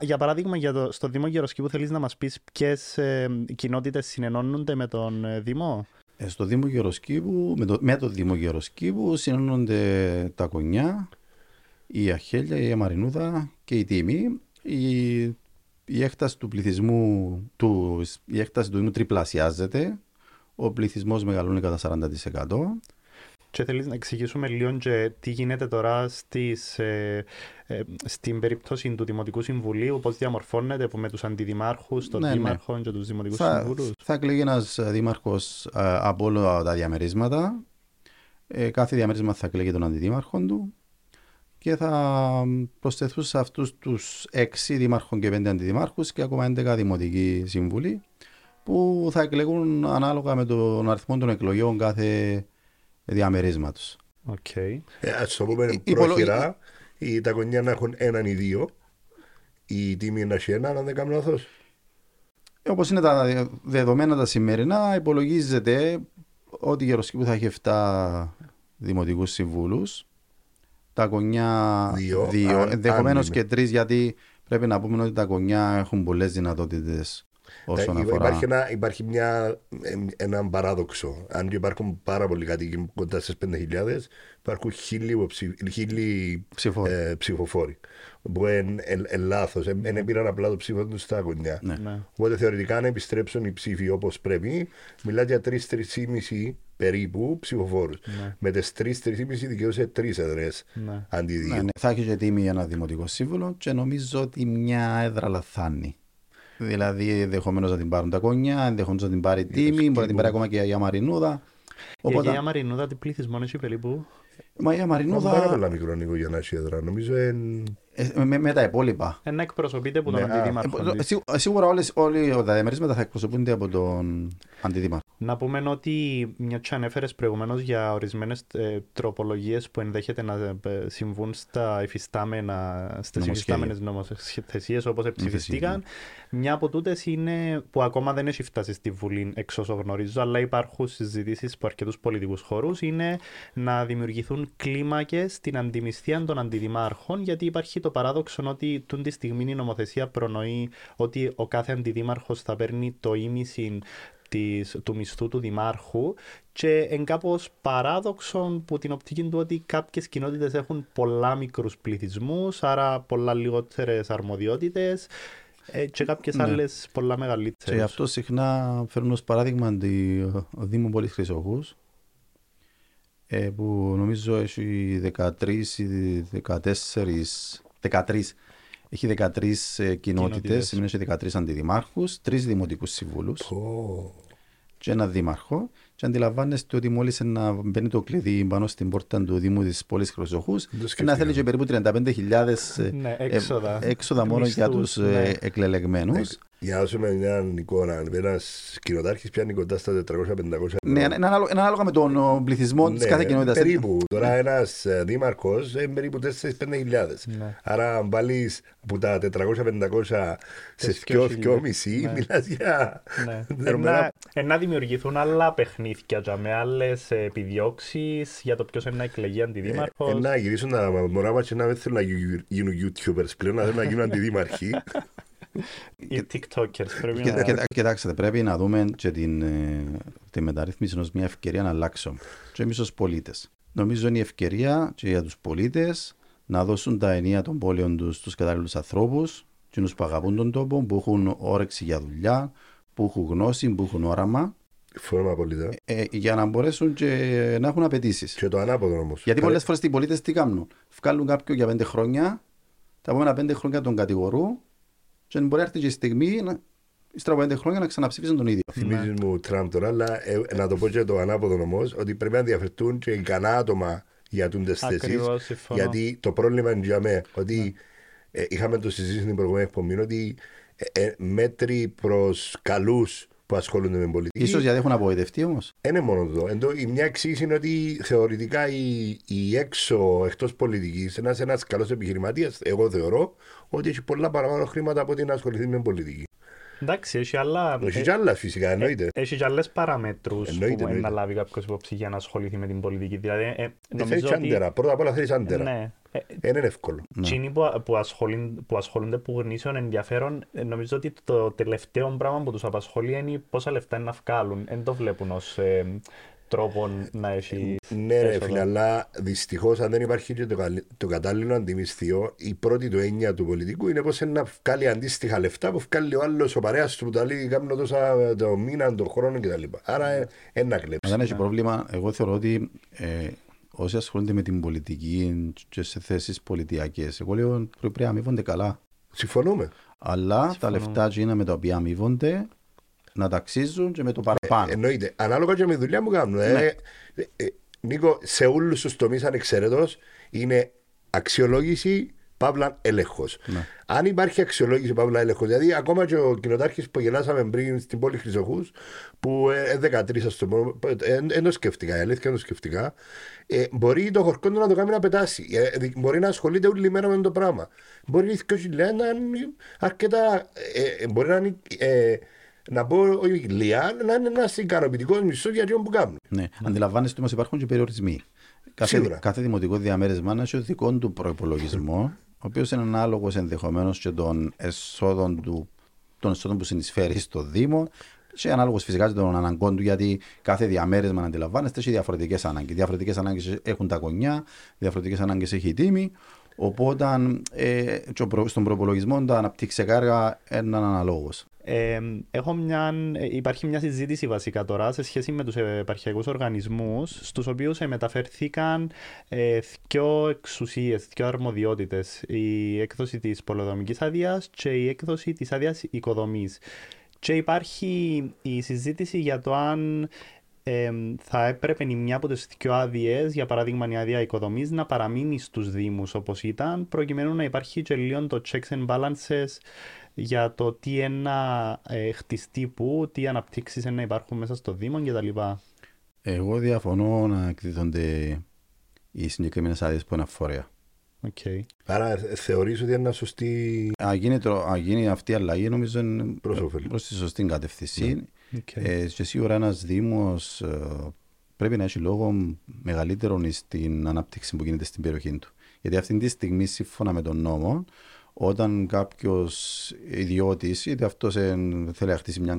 Για παράδειγμα, για το, στο Δήμο Γεροσκήπου, θέλεις να μας πεις ποιες ε, κοινότητες συνενώνονται με τον ε, Δήμο; Ε, στο Δήμο Γεροσκήπου, με το, με το Δήμο Γεροσκήπου συνενώνονται τα κονιά, η Αχέλια, η Μαρινούδα και η Τίμη. Η, η έκταση του πληθυσμού του, η έκταση του Δήμου τριπλασιάζεται. Ο πληθυσμός μεγαλώνει κατά 40%. Και θέλεις να εξηγήσουμε λίγο και τι γίνεται τώρα στις, ε, ε, στην περίπτωση του Δημοτικού Συμβουλίου, πώς διαμορφώνεται που με τους αντιδημάρχους, των Ναι, ναι. δήμαρχων και τους Δημοτικούς Θα, Συμβούλους. θα εκλεγεί ένας δήμαρχος από όλα τα διαμερίσματα. Ε, κάθε διαμέρισμα θα εκλεγεί τον αντιδήμαρχο του και θα προσθεθούν σε αυτούς τους έξι δήμαρχων και πέντε αντιδημάρχους και ακόμα 11 δημοτικοί σύμβουλοι που θα εκλεγούν ανάλογα με τον αριθμό των εκλογών κάθε διαμερίσματος. Οκ. Ε, ας το πούμε Η- η πολλο- πρόχειρα, οι, τα χωριά να έχουν έναν ή δύο, η τιμή να έχει έναν, αν δεν κάνω λάθος. Όπως είναι τα δεδομένα τα σημερινά, υπολογίζεται ότι η Γεροσκήπου θα έχει 7 δημοτικούς συμβούλους. Τα κονιά Δύο, δύο αν- ενδεχομένως αν και τρεις, γιατί πρέπει να πούμε ότι τα κονιά έχουν πολλές δυνατότητες όσον Τα- αφορά. Υπάρχει, ένα, υπάρχει μια, ε, ένα παράδοξο. Αν και υπάρχουν πάρα πολλοί κατοίκοι κοντά στις 5.000, υπάρχουν χίλιοι, υποψη- χίλιοι Ψηφοφόροι. ε, ψηφοφόροι. Που είναι ε, λάθος. Δεν πήραν απλά το ψήφο τους στα γωνιά. Ναι. Ναι. Οπότε θεωρητικά αν επιστρέψουν οι ψήφοι όπως πρέπει, μιλάτε για 3-3,5 περίπου ψηφοφόρους. Ναι. Με τις 3-3,5 δικαιούσε τρεις έδρες Ναι. αντί δύο. Ναι, ναι. Θα έχει και τίμη ένα δημοτικό σύμβουλο και νομίζω ότι μια έδρα λαθάνει. Δηλαδή, ενδεχομένως να την πάρουν τα κονιά, ενδεχομένως να την πάρει η τίμη, μπορεί να την πάρει ακόμα και η Αμαρινούδα. Η Αγία Οπότε, Μαρινούδα τι πληθυσμό έχει περίπου. μα η Είναι πάρα Αμαρινούδα πολλά μικρό Νίκο, για να έχει έδρα. Νομίζω εν... ε, με, με τα υπόλοιπα. Ένα εκπροσωπείται από τον Ναι, α, αντιδήμαρχο. Ε, της. σίγου- Σίγουρα όλες, όλοι τα διαμερίσματα θα εκπροσωπούνται από τον αντιδήμαρχο. Να πούμε ότι μια και ανέφερες προηγουμένως για ορισμένες ε, τροπολογίες που ενδέχεται να ε, συμβούν στα υφιστάμενα, στις Νομοσχέδια. υφιστάμενες νομοθεσίες όπως ψηφιστήκαν. ναι. Μια από τούτες είναι που ακόμα δεν έχει φτάσει στη Βουλή εξ όσο γνωρίζω, αλλά υπάρχουν συζητήσεις από αρκετούς πολιτικούς χώρους, είναι να δημιουργηθούν κλίμακες στην αντιμισθία των αντιδημάρχων, γιατί υπάρχει το παράδοξο ότι τούν τη στιγμή η νομοθεσία προνοεί ότι ο κάθε αντιδήμαρχος θα παίρνει το ίμιση της, του μισθού του δημάρχου και εν κάπως παράδοξο που την οπτική του ότι κάποιες κοινότητες έχουν πολλά μικρούς πληθυσμούς, άρα πολλά λιγότερες αρμοδιότητες ε, και κάποιες Ναι. άλλες πολλά Και μεγαλύτερες. γι' αυτό συχνά φέρνω ως παράδειγμα τη, ο Δήμος Πόλης Χρυσοχούς ε, που νομίζω έχει 13 ή 14, 13 έχει 13 ε, κοινότητες, Κοινότητες. σημαίνει έχει 13 αντιδημάρχους, 3 δημοτικούς συμβούλους Πω. και ένα δήμαρχο και αντιλαμβάνεστε ότι μόλις να μπαίνει το κλειδί πάνω στην πόρτα του Δήμου της πόλης Χρυσοχούς Δεν το να σκέφτηκα. θέλει και περίπου 35.000 ε, Ναι, ε, έξοδα. έξοδα μόνο για Μισθούς, τους ε, ναι. εκλελεγμένους. Για να δώσουμε μια εικόνα, ένας κοινοτάρχης πιάνει κοντά στα 400-500 Ναι, είναι ανάλογα, είναι ανάλογα με τον ο, πληθυσμό της κάθε κοινότητας. Ναι, Περίπου. Τώρα ένας δήμαρχος είναι περίπου 4-5 χιλιάδες. Ναι. Άρα, αν βάλεις από τα 400-500 σε Τις 2.000, 2.500, ναι. μιλάς για. Ναι. δεδομένα- Ενά, ενά δημιουργηθούν άλλα παιχνίδια για με άλλες επιδιώξεις για το ποιος είναι να εκλεγεί αντιδήμαρχος. Ε, να γυρίσουν τα μωρά μας και να μην θέλουν να γι- γίνουν YouTubers πλέον, να θέλουν να γίνουν αντιδήμαρχοι. Οι TikTokers πρέπει Και, να... και, κοιτάξτε, πρέπει να δούμε και την, ε, τη μεταρρύθμιση ως μια ευκαιρία να αλλάξουμε. Και εμείς ως πολίτες. Νομίζω είναι η ευκαιρία και για τους πολίτες να δώσουν τα ενία των πόλεων τους στους κατάλληλους ανθρώπους, εκείνους που αγαπούν τον τόπο, που έχουν όρεξη για δουλειά, που έχουν γνώση, που έχουν όραμα, Φόρμα απολύτω. ε, για να μπορέσουν και να έχουν απαιτήσεις. Και το ανάποδο όμως. Γιατί πολλές φορές οι πολίτες τι κάνουν; Βγάλουν κάποιον για πέντε χρόνια, τα επόμενα πέντε χρόνια τον κατηγορούν και μπορεί να έρθει και η στιγμή, να, ύστερα από πέντε χρόνια, να ξαναψήφισαν τον ίδιο. Θυμίζει μου Τραμπ τώρα, αλλά ε, να το πω και το ανάποδο όμως, ότι πρέπει να διαφερθούν και ικανά άτομα για τούντες θέσεις. Ακριβώς, συμφωνώ. Γιατί το πρόβλημα είναι για μέ, ότι ε, είχαμε το συζήτηση στην προηγούμενη εκπομπή, ότι ε, ε, μέτροι προς καλούς που ασχολούνται με πολιτική. Ίσως γιατί έχουν απογοητευτεί όμως. Δεν είναι μόνο αυτό. Εντό, η μια εξήγηση είναι ότι θεωρητικά η, η έξω εκτός πολιτικής, ένας ένας καλός επιχειρηματίας, εγώ θεωρώ ότι έχει πολλά παραπάνω χρήματα από ότι να ασχοληθεί με πολιτική. Εντάξει, έχει άλλα... Έχει ε, και άλλα φυσικά, εννοείται. Έχει και άλλες παραμέτρους Εννοείται, που μπορεί να εννοείται. λάβει κάποιος υπόψη για να ασχοληθεί με την πολιτική. Δηλαδή, ε, Ε, νομίζω θέλεις ότι... άντερα. Πρώτα απ' όλα θέλεις άντερα. Ναι. Ε, Δεν είναι εύκολο. Εκείνοι που, που, ασχολούν, που ασχολούνται που γνήσεων ενδιαφέρον, ε, νομίζω ότι το τελευταίο πράγμα που τους απασχολεί είναι πόσα λεφτά είναι να βγάλουν. Δεν το βλέπουν ως ε, τρόπο να έχει. Ναι, ρε έσοδα. φίλε, αλλά δυστυχώς αν δεν υπάρχει και το, καλ- το κατάλληλο αντιμισθείο, η πρώτη του έννοια του πολιτικού είναι πως να βγάλει αντίστοιχα λεφτά που βγάλει ο άλλος ο παρέας του που τα λέει κάνω τόσα το μήνα, το χρόνο κτλ. Άρα ε, ένα Αν κλέψει. δεν έχει πρόβλημα, εγώ θεωρώ ότι ε, όσοι ασχολούνται με την πολιτική και σε θέσεις πολιτιακές, εγώ λέω πρέπει να αμείβονται καλά. Συμφωνούμε. Αλλά τα λεφτά εκείνα με τα οποία αμείβονται να ταξίζουν και με το παραπάνω. Εννοείται. Ανάλογα και με τη δουλειά που κάνουν. Ναι. Ε, ε, ε, Νίκο, σε όλους τους τομείς ανεξαιρέτω είναι αξιολόγηση παύλα έλεγχος. Ναι. Αν υπάρχει αξιολόγηση παύλα έλεγχος, δηλαδή ακόμα και ο κοινοτάρχης που γελάσαμε πριν στην πόλη Χρυσοχούς, που ε, 13 ας το πω, ε, δεν το σκεφτικά, η αλήθεια δεν το σκεφτικά, ε, μπορεί το χορκό του να το κάνει να πετάσει. Ε, δι- μπορεί να ασχολείται όλη μέρα με το πράγμα. Μπορεί η 2000 να είναι αρκετά. Ε, ε, μπορεί να είναι. Ε, να πω όχι ηλία, να είναι ένας ικανοποιητικό μισθό για αυτό που κάνουν. Ναι. Αντιλαμβάνεστε όμω υπάρχουν και περιορισμοί. Κάθε, Σίγουρα. κάθε δημοτικό διαμέρισμα να έχει ο δικό του προπολογισμό, ο οποίος είναι ανάλογος ενδεχομένως και των εσόδων του, των εσόδων που συνεισφέρει στο Δήμο και ανάλογος φυσικά και των αναγκών του, γιατί κάθε διαμέρισμα, να αντιλαμβάνεστε, έχει διαφορετικές ανάγκες. Διαφορετικές ανάγκες έχουν τα κονιά, διαφορετικές ανάγκες έχει η τίμη. Οπότε ε, και ο προ- στον προπολογισμό τα αναπτυξιακά είναι αναλόγως. Ε, έχω μια, ε, υπάρχει μια συζήτηση βασικά τώρα σε σχέση με τους επαρχιακούς οργανισμούς στους οποίους ε, μεταφερθήκαν ε, δυο εξουσίες, δυο αρμοδιότητες η έκδοση της πολεοδομικής άδειας και η έκδοση της άδειας οικοδομής και υπάρχει η συζήτηση για το αν ε, θα έπρεπε η μια από τις δυο άδειες, για παράδειγμα η άδεια οικοδομής, να παραμείνει στους Δήμους όπως ήταν, προκειμένου να υπάρχει και λίγο το checks and balances για το τι ένα ε, χτιστεί που, τι αναπτύξεις να υπάρχουν μέσα στο Δήμο κτλ. Εγώ διαφωνώ να εκδίδονται οι συγκεκριμένες άδειες που είναι φορέα. Okay. Άρα ε, θεωρείς ότι είναι ένα σωστή. Αν γίνει, το- αν γίνει αυτή η αλλαγή, νομίζω είναι Προς όφελη. προς τη σωστή κατεύθυνση. Okay. Ε, και σίγουρα ένας Δήμος πρέπει να έχει λόγο μεγαλύτερο στην ανάπτυξη που γίνεται στην περιοχή του. Γιατί αυτή τη στιγμή, σύμφωνα με τον νόμο, όταν κάποιος ιδιώτης, είτε αυτός θέλει να χτίσει μια,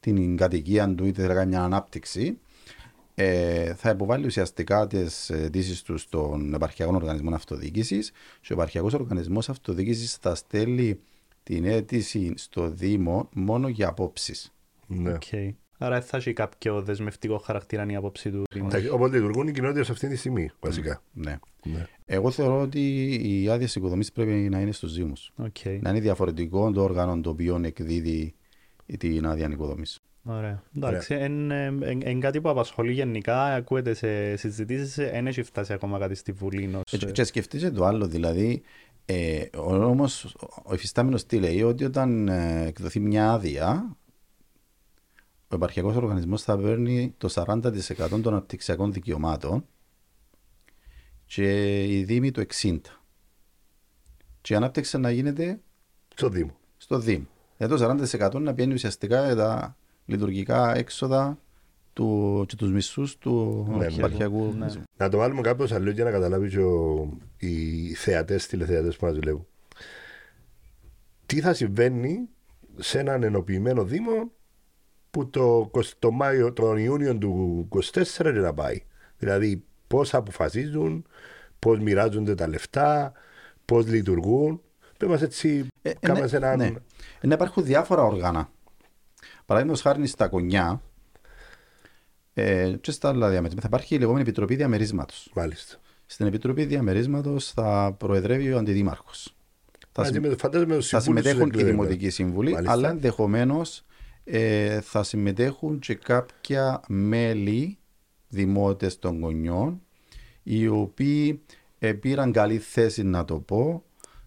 την κατοικία του, είτε θέλει να κάνει μια ανάπτυξη, ε, θα υποβάλει ουσιαστικά τις αιτήσεις του στον Επαρχιακό Οργανισμό Αυτοδιοίκησης και ο Επαρχιακός Οργανισμός Αυτοδιοίκησης θα στέλνει την αίτηση στο Δήμο μόνο για απόψεις. Ναι. Okay. Άρα δεν θα έχει κάποιο δεσμευτικό χαρακτήρα η άποψη του Δήμου. Τα- Οπότε λειτουργούν οι κοινότητες αυτή τη στιγμή, βασικά. Ναι. Ναι. Εγώ θεωρώ ότι οι άδειες οικοδομής πρέπει να είναι στους Δήμου. Okay. Να είναι διαφορετικό το όργανο το οποίο εκδίδει την άδεια οικοδομής. Ωραία. Εντάξει, είναι κάτι που απασχολεί γενικά, ακούεται σε συζητήσεις, δεν έχει φτάσει ακόμα κάτι στη Βουλή. ως, Και, ε, και σκεφτείτε το άλλο, δηλαδή, ε, ο νόμος, ο εφιστάμενο τι λέει, ότι όταν ε, εκδοθεί μια άδεια, ο επαρχιακός οργανισμός θα παίρνει το 40% των αναπτυξιακών δικαιωμάτων και η Δήμη το 60%. Και η ανάπτυξη να γίνεται Στο Δήμο. στο Δήμο. Για το 40% να πιένει ουσιαστικά για τα λειτουργικά έξοδα του, και τους μισθούς του Ναι, ναι. επαρχιακού Ναι. οργανισμού. Να το βάλουμε κάπως αλλιώ για να καταλάβει και ο, οι θεατές, τηλεθεατές που μας δουλεύουν. Τι θα συμβαίνει σε έναν ενοποιημένο Δήμο που το, 20 το Μάιο, τον Ιούνιο του 24 δεν να πάει. Δηλαδή πώς αποφασίζουν, πώς μοιράζονται τα λεφτά, πώς λειτουργούν. Πες μας έτσι, Ε, ε, κάμε ναι, σε έναν... ναι. Ε, να υπάρχουν διάφορα όργανα. Παραδείγματος χάρη στα κονιά ε, και στα άλλα διαμέρισματα. Θα υπάρχει η λεγόμενη Επιτροπή Διαμερίσματος. Μάλιστα. Στην Επιτροπή Διαμερίσματος θα προεδρεύει ο Αντιδήμαρχος. Θα, Μαζί συμ- με, φαντάζομαι τους θα συμβούλους συμμετέχουν τους οι εκλεγμένους. Δημοτικοί Σύμβουλοι, Μάλιστα. αλλά ενδεχομένως ε, θα συμμετέχουν και κάποια μέλη δημότες των γονιών, οι οποίοι ε, πήραν καλή θέση, να το πω,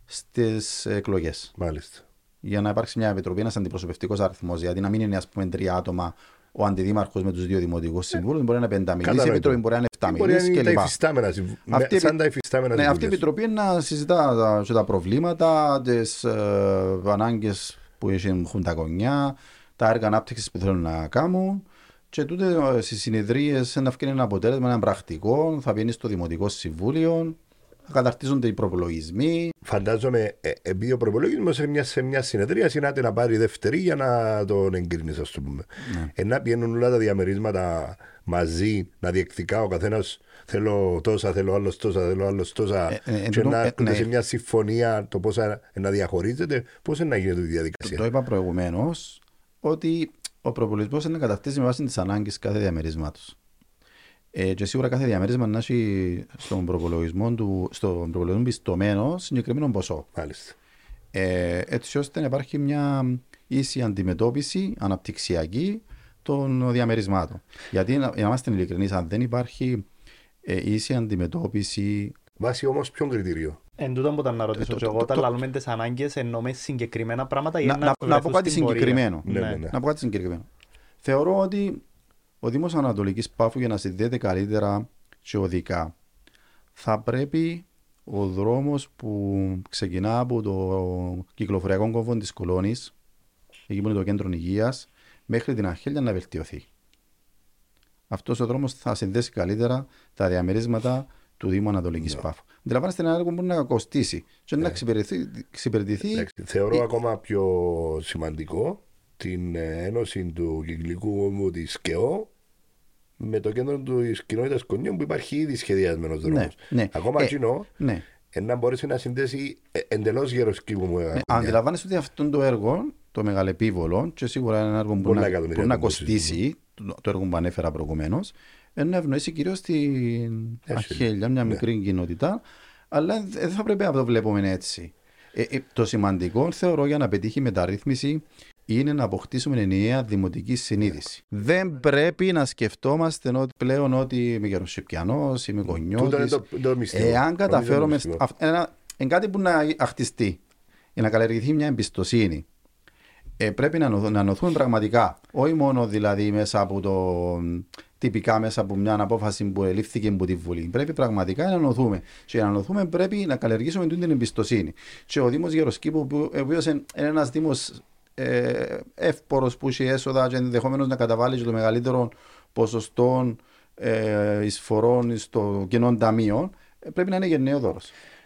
στις εκλογές. Μάλιστα. Για να υπάρξει μια επιτροπή, ένας αντιπροσωπευτικός αριθμός, γιατί να μην είναι ας πούμε, τρία άτομα ο αντιδήμαρχος με τους δύο δημοτικούς συμβούλους, μπορεί να είναι πενταμιλή, η Κατανοητό. επιτροπή μπορεί να είναι Ή Μπορεί να εφταμιλή είναι τα κλπ. υφιστάμενα συμβου- Αυτή με- η σαν επι- τα υφιστάμενα Ναι, αυτή η συμβούλια. επιτροπή να συζητά τα, και τα προβλήματα, τις ε, ανάγκες που έχουν τα κονιά, τα έργα ανάπτυξης που θέλουν να κάνουν. Και τούτε στις συνεδρίες να βγει ένα αποτέλεσμα, ένα πρακτικό, θα βγαίνει στο Δημοτικό Συμβούλιο θα καταρτίζονται οι προπολογισμοί. Φαντάζομαι, ε, επειδή ο προπολογισμός σε μια, σε μια συνεδρία συνάται να πάρει δεύτερη για να τον εγκρίνεις, ας το πούμε. Ναι. Ε, να πηγαίνουν όλα τα διαμερίσματα μαζί, να διεκδικά ο καθένας. Θέλω τόσα, θέλω άλλος τόσα, θέλω άλλος τόσα. Ε, ε, και εντού- να ε, έρχονται ναι. σε μια συμφωνία το πόσα να διαχωρίζεται, πώς να γίνεται η διαδικασία. Το είπα προηγουμένως ότι ο προπολογισμός είναι να καταρτίζει με βάση τις ανάγκες κάθε διαμερίσματος. Ε, και σίγουρα κάθε διαμέρισμα να έχει στον προπολογισμό, του, στον προπολογισμό πιστωμένο συγκεκριμένο ποσό. Μάλιστα. Ε, έτσι ώστε να υπάρχει μια ίση αντιμετώπιση αναπτυξιακή των διαμερισμάτων. Γιατί, να, για να είμαστε ειλικρινείς, αν δεν υπάρχει ε, ίση αντιμετώπιση. Βάσει όμως ποιον κριτήριο; Εν τούτο που ήταν να ρωτήσω το- και το- εγώ, το- όταν το- λαλούμε τις ανάγκες εννοούμε συγκεκριμένα πράγματα ή Να, να, να, να πω βρεθούν κάτι στην πορεία. συγκεκριμένο. Ναι, ναι, ναι. Να πω κάτι συγκεκριμένο. Θεωρώ ότι ο Δήμος Ανατολικής Πάφου για να συνδέεται καλύτερα και οδικά θα πρέπει ο δρόμος που ξεκινά από το κυκλοφοριακό κόμβο της Κολόνης εκεί που είναι το κέντρο υγείας μέχρι την Αρχέλια να βελτιωθεί. Αυτός ο δρόμος θα συνδέσει καλύτερα τα διαμερίσματα του Δήμου Ανατολικής Πάφου. Αντιλαμβάνεστε ένα έργο που μπορεί να κοστίσει και να εξυπηρετηθεί, εξυπηρετηθεί Εντάξει, θεωρώ ακόμα πιο σημαντικό την ε, ένωση του κυκλικού όμου της ΚΕΟ με το κέντρο τη κοινότητας Κονιών που υπάρχει ήδη σχεδιασμένος δρόμος. Ναι, ναι. Ακόμα Ε, εκείνο ναι. ε, να μπορέσει να συνδέσει εντελώς γεροσκήπου μου. Ναι, αντιλαμβάνεστε ότι αυτό το έργο, το μεγαλεπίβολο, και σίγουρα είναι ένα έργο που Πολλά μπορεί να, εκατομμύρια μπορεί να κόστος, κοστίσει, το, το έργο που ανέφερα προηγουμένως, να ευνοήσει κυρίως την Έσχυλη. Αχέλια, μια Ναι. μικρή κοινότητα, αλλά δεν θα πρέπει να το βλέπουμε έτσι. Ε, ε, το σημαντικό θεωρώ για να πετύχει η μεταρρύθμιση είναι να αποκτήσουμε ενιαία δημοτική συνείδηση. Δεν πρέπει να σκεφτόμαστε ότι πλέον ότι είμαι γεροσυπιανός, είμαι Τούτο είναι γονιώτης. το, το μυστικό. Εάν Νομίζω καταφέρουμε. το μυστικό. αυ- Ένα, είναι κάτι που να αχτιστεί για να καλλιεργηθεί μια εμπιστοσύνη. Ε, πρέπει να, νοθ- να νοθούμε πραγματικά. Όχι μόνο δηλαδή μέσα από το. Τυπικά μέσα από μια απόφαση που ελήφθηκε από τη Βουλή. Πρέπει πραγματικά να νοθούμε. Και για να νοθούμε πρέπει να καλλιεργήσουμε τούτη την εμπιστοσύνη. Και ο Δήμος Γεροσκήπου, που ο οποίος είναι ένας Δήμος ε, εύπορος που έχει έσοδα και ενδεχομένως να καταβάλει και το μεγαλύτερο ποσοστό ε, εισφορών στο κοινό ταμείο, ε, πρέπει να είναι γενναιόδωρο.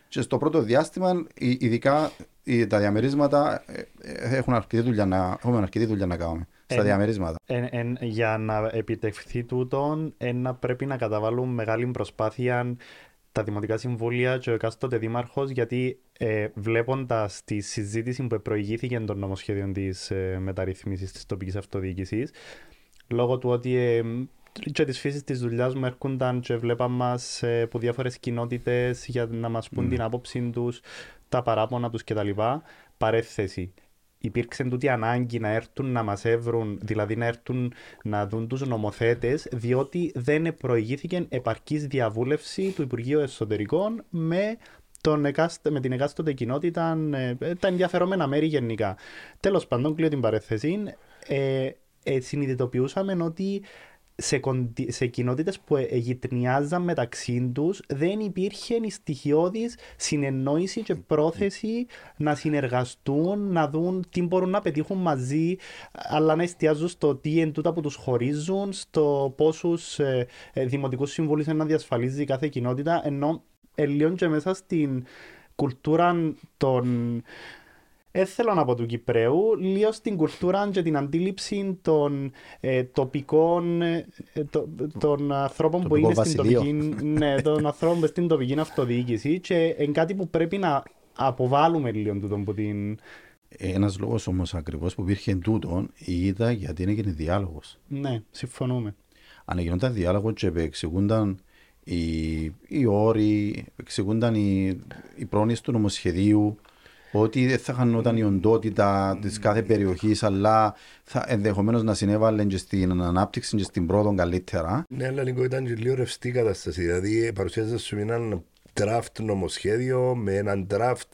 Και στο πρώτο διάστημα, ει- ειδικά οι- τα διαμερίσματα ε, ε, έχουν αρκετή δουλειά να, έχουμε αρκετή δουλειά να κάνουμε. Στα Ε, διαμερίσματα. Εν- εν- για να επιτευχθεί τούτον, να πρέπει να καταβάλουν μεγάλη προσπάθεια τα δημοτικά συμβούλια και ο εκάστοτε δήμαρχος, γιατί ε, βλέποντας τη συζήτηση που προηγήθηκε των νομοσχέδιων της ε, μεταρρύθμιση της τοπικής αυτοδιοίκησης, λόγω του ότι ε, και της φύσης της δουλειάς μου έρχονταν και βλέπαμε μας ε, από διάφορες κοινότητες για να μας πούν την άποψή τους, τα παράπονα τους κτλ. Παρέθεση. Υπήρξε τούτη ανάγκη να έρθουν να μας έβρουν, δηλαδή να έρθουν να δουν τους νομοθέτες, διότι δεν προηγήθηκε επαρκής διαβούλευση του Υπουργείου Εσωτερικών με, τον εκάστε, με την εκάστοτε κοινότητα, ε, τα ενδιαφερόμενα μέρη γενικά. Τέλος πάντων, κλείνω την παρέθεση, ε, ε, συνειδητοποιούσαμε ότι σε, κοντι- σε κοινότητες που ε- γυτνιάζαν μεταξύ τους δεν υπήρχε η στοιχειώδης συνεννόηση και πρόθεση να συνεργαστούν, να δουν τι μπορούν να πετύχουν μαζί, αλλά να εστιάζουν στο τι εν τούτα που τους χωρίζουν, στο πόσους ε, ε, δημοτικούς συμβούλους είναι να διασφαλίζει κάθε κοινότητα, ενώ ε, λίγο και μέσα στην κουλτούρα των δεν θέλω να πω του Κυπραίου, λίγο στην κουλτούρα και την αντίληψη των ε, τοπικών, ε, το- των ανθρώπων που Τοπικό είναι στην βασιλείο. τοπική, ναι, των ανθρώπων που είναι στην τοπική αυτοδιοίκηση και είναι κάτι που πρέπει να αποβάλουμε λίγο τούτο που την... Ένας λόγος όμως ακριβώς που υπήρχε τούτον ήταν γιατί έγινε διάλογος. Ναι, συμφωνούμε. Αν γινόταν διάλογος και εξηγούνταν οι, οι όροι, εξηγούνταν οι, οι πρόνοιες του νομοσχεδίου, ότι δεν θα χανόταν η οντότητα τη κάθε περιοχή, αλλά θα ενδεχομένω να συνέβαλε και στην ανάπτυξη και στην πρόοδο καλύτερα. Ναι, αλλά Νίκο ήταν και λίγο ρευστή η κατάσταση. Δηλαδή, παρουσιάζεται σου έναν draft νομοσχέδιο με έναν draft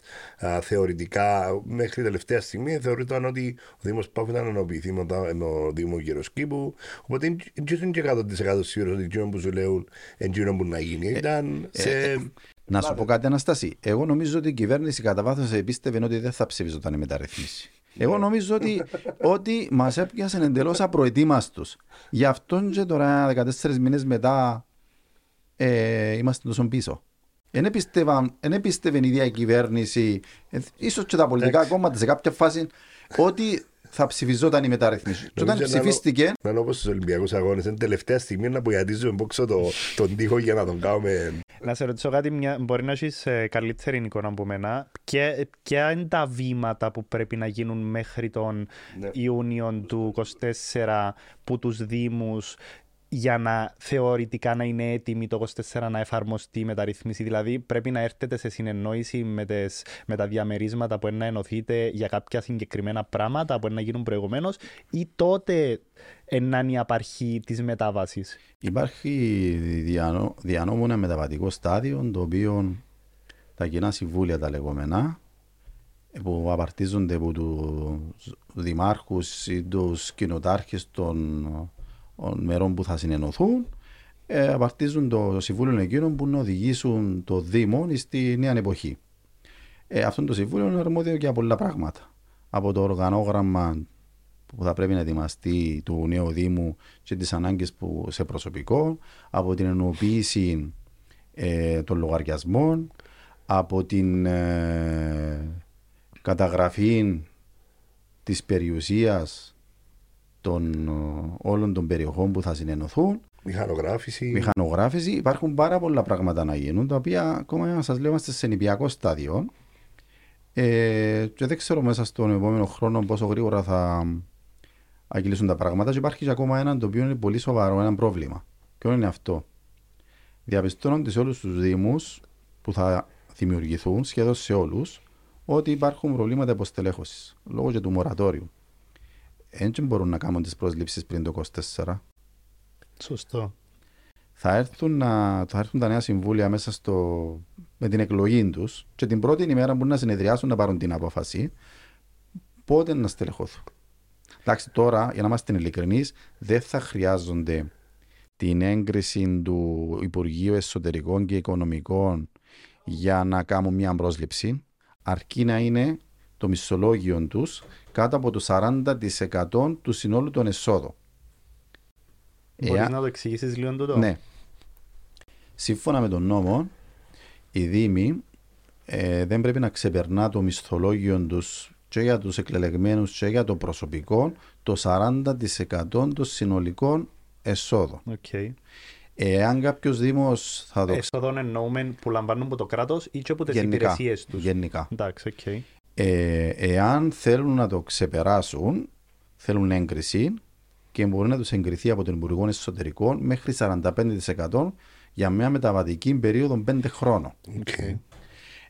α, θεωρητικά μέχρι τελευταία στιγμή θεωρείται ότι ο Δήμο Πάφου ήταν ενοποιηθεί με το- με το Δήμο Γεροσκήπου. Οπότε δεν είναι και 100% σίγουρο ότι εκείνο που σου λέουν εκείνο που να γίνει. Ήταν σε. Να σου πω κάτι, Αναστάση. Εγώ νομίζω ότι η κυβέρνηση κατά βάθος επίστευε ότι δεν θα ψηφιζόταν η μεταρρύθμιση. Εγώ νομίζω ότι, ότι μας έπιασαν εντελώς απροετοίμαστου. Γι' αυτόν και τώρα 14 μήνες μετά ε, είμαστε τόσο πίσω. Εν επίστευαν- εν επίστευε η ίδια η κυβέρνηση, ε, ίσως και τα πολιτικά Εντάξει. κόμματα σε κάποια φάση, ότι θα ψηφιζόταν η μεταρρύθμιση. Και όταν Νομίζω να είναι- ψηφίστηκε, Να είναι όπως στους Ολυμπιακούς Αγώνες, είναι τελευταία στιγμή να απογιατίζουμε μπόξο το, τον τοίχο για να τον κάνουμε... Να σε ρωτήσω κάτι, μια, μπορεί να έχεις καλύτερη εικόνα από μένα. Και, ποια είναι τα βήματα που πρέπει να γίνουν μέχρι τον Ναι. Ιούνιο του 24 που τους Δήμους για να θεωρητικά να είναι έτοιμοι το 24 να εφαρμοστεί η μεταρρύθμιση. Δηλαδή πρέπει να έρθετε σε συνεννόηση με, τις, με τα διαμερίσματα που είναι να ενωθείτε για κάποια συγκεκριμένα πράγματα που είναι να γίνουν προηγουμένως ή τότε να είναι η απαρχή της μετάβασης; Υπάρχει διανό, διανόμου ένα μεταβατικό στάδιο το οποίο τα κοινά συμβούλια τα λεγόμενα που απαρτίζονται από τους δημάρχους ή τους κοινοτάρχες των, των μερών που θα συνενωθούν ε, απαρτίζουν το συμβούλιο εκείνων που να οδηγήσουν το Δήμο στη νέα εποχή. Ε, αυτό το συμβούλιο είναι αρμόδιο για πολλά πράγματα. Από το οργανόγραμμα που θα πρέπει να ετοιμαστεί του νέου Δήμου και τις ανάγκες που σε προσωπικό, από την ενοποίηση ε, των λογαριασμών, από την ε, καταγραφή της περιουσίας των ε, όλων των περιοχών που θα συνενωθούν, Μηχανογράφηση. μηχανογράφηση. Υπάρχουν πάρα πολλά πράγματα να γίνουν, τα οποία ακόμα σας λέω είμαστε σε νηπιακό στάδιο. Ε, και δεν ξέρω μέσα στον επόμενο χρόνο πόσο γρήγορα θα αγγελίσουν τα πράγματα. Και υπάρχει και ακόμα ένα το οποίο είναι πολύ σοβαρό, ένα πρόβλημα. Ποιο είναι αυτό; Διαπιστώνονται σε όλους τους Δήμους που θα δημιουργηθούν, σχεδόν σε όλους, ότι υπάρχουν προβλήματα υποστελέχωσης λόγω και του μορατόριου. Έτσι μπορούν να κάνουν τις προσλήψεις πριν το 24 Σωστό. θα έρθουν, να, θα έρθουν τα νέα συμβούλια μέσα στο, με την εκλογή τους και την πρώτη ημέρα που να συνεδριάσουν να πάρουν την απόφαση πότε να στελεχώθουν. Εντάξει, τώρα, για να είμαστε ειλικρινείς, δεν θα χρειάζονται την έγκριση του Υπουργείου Εσωτερικών και Οικονομικών για να κάνουν μια πρόσληψη, αρκεί να είναι το μισθολόγιο τους κάτω από το 40% του συνόλου των εσόδων. Μπορείς Εάν- να το εξηγήσεις λίγο τούτο; ναι. Σύμφωνα με τον νόμο, οι Δήμοι ε, δεν πρέπει να ξεπερνά το μισθολόγιο τους και για τους εκλελεγμένους και για το προσωπικό το 40% των συνολικών εσόδων. Okay. Εάν κάποιος Δήμος θα το Εσόδων εννοούμε που λαμβάνουν από το κράτος ή και από τις γενικά, υπηρεσίες τους. γενικά. Εντάξει, οκ. Ε, εάν θέλουν να το ξεπεράσουν, θέλουν έγκριση και μπορεί να τους εγκριθεί από τον Υπουργό Εσωτερικών μέχρι 45% για μια μεταβατική περίοδο 5 χρόνων. Οκ.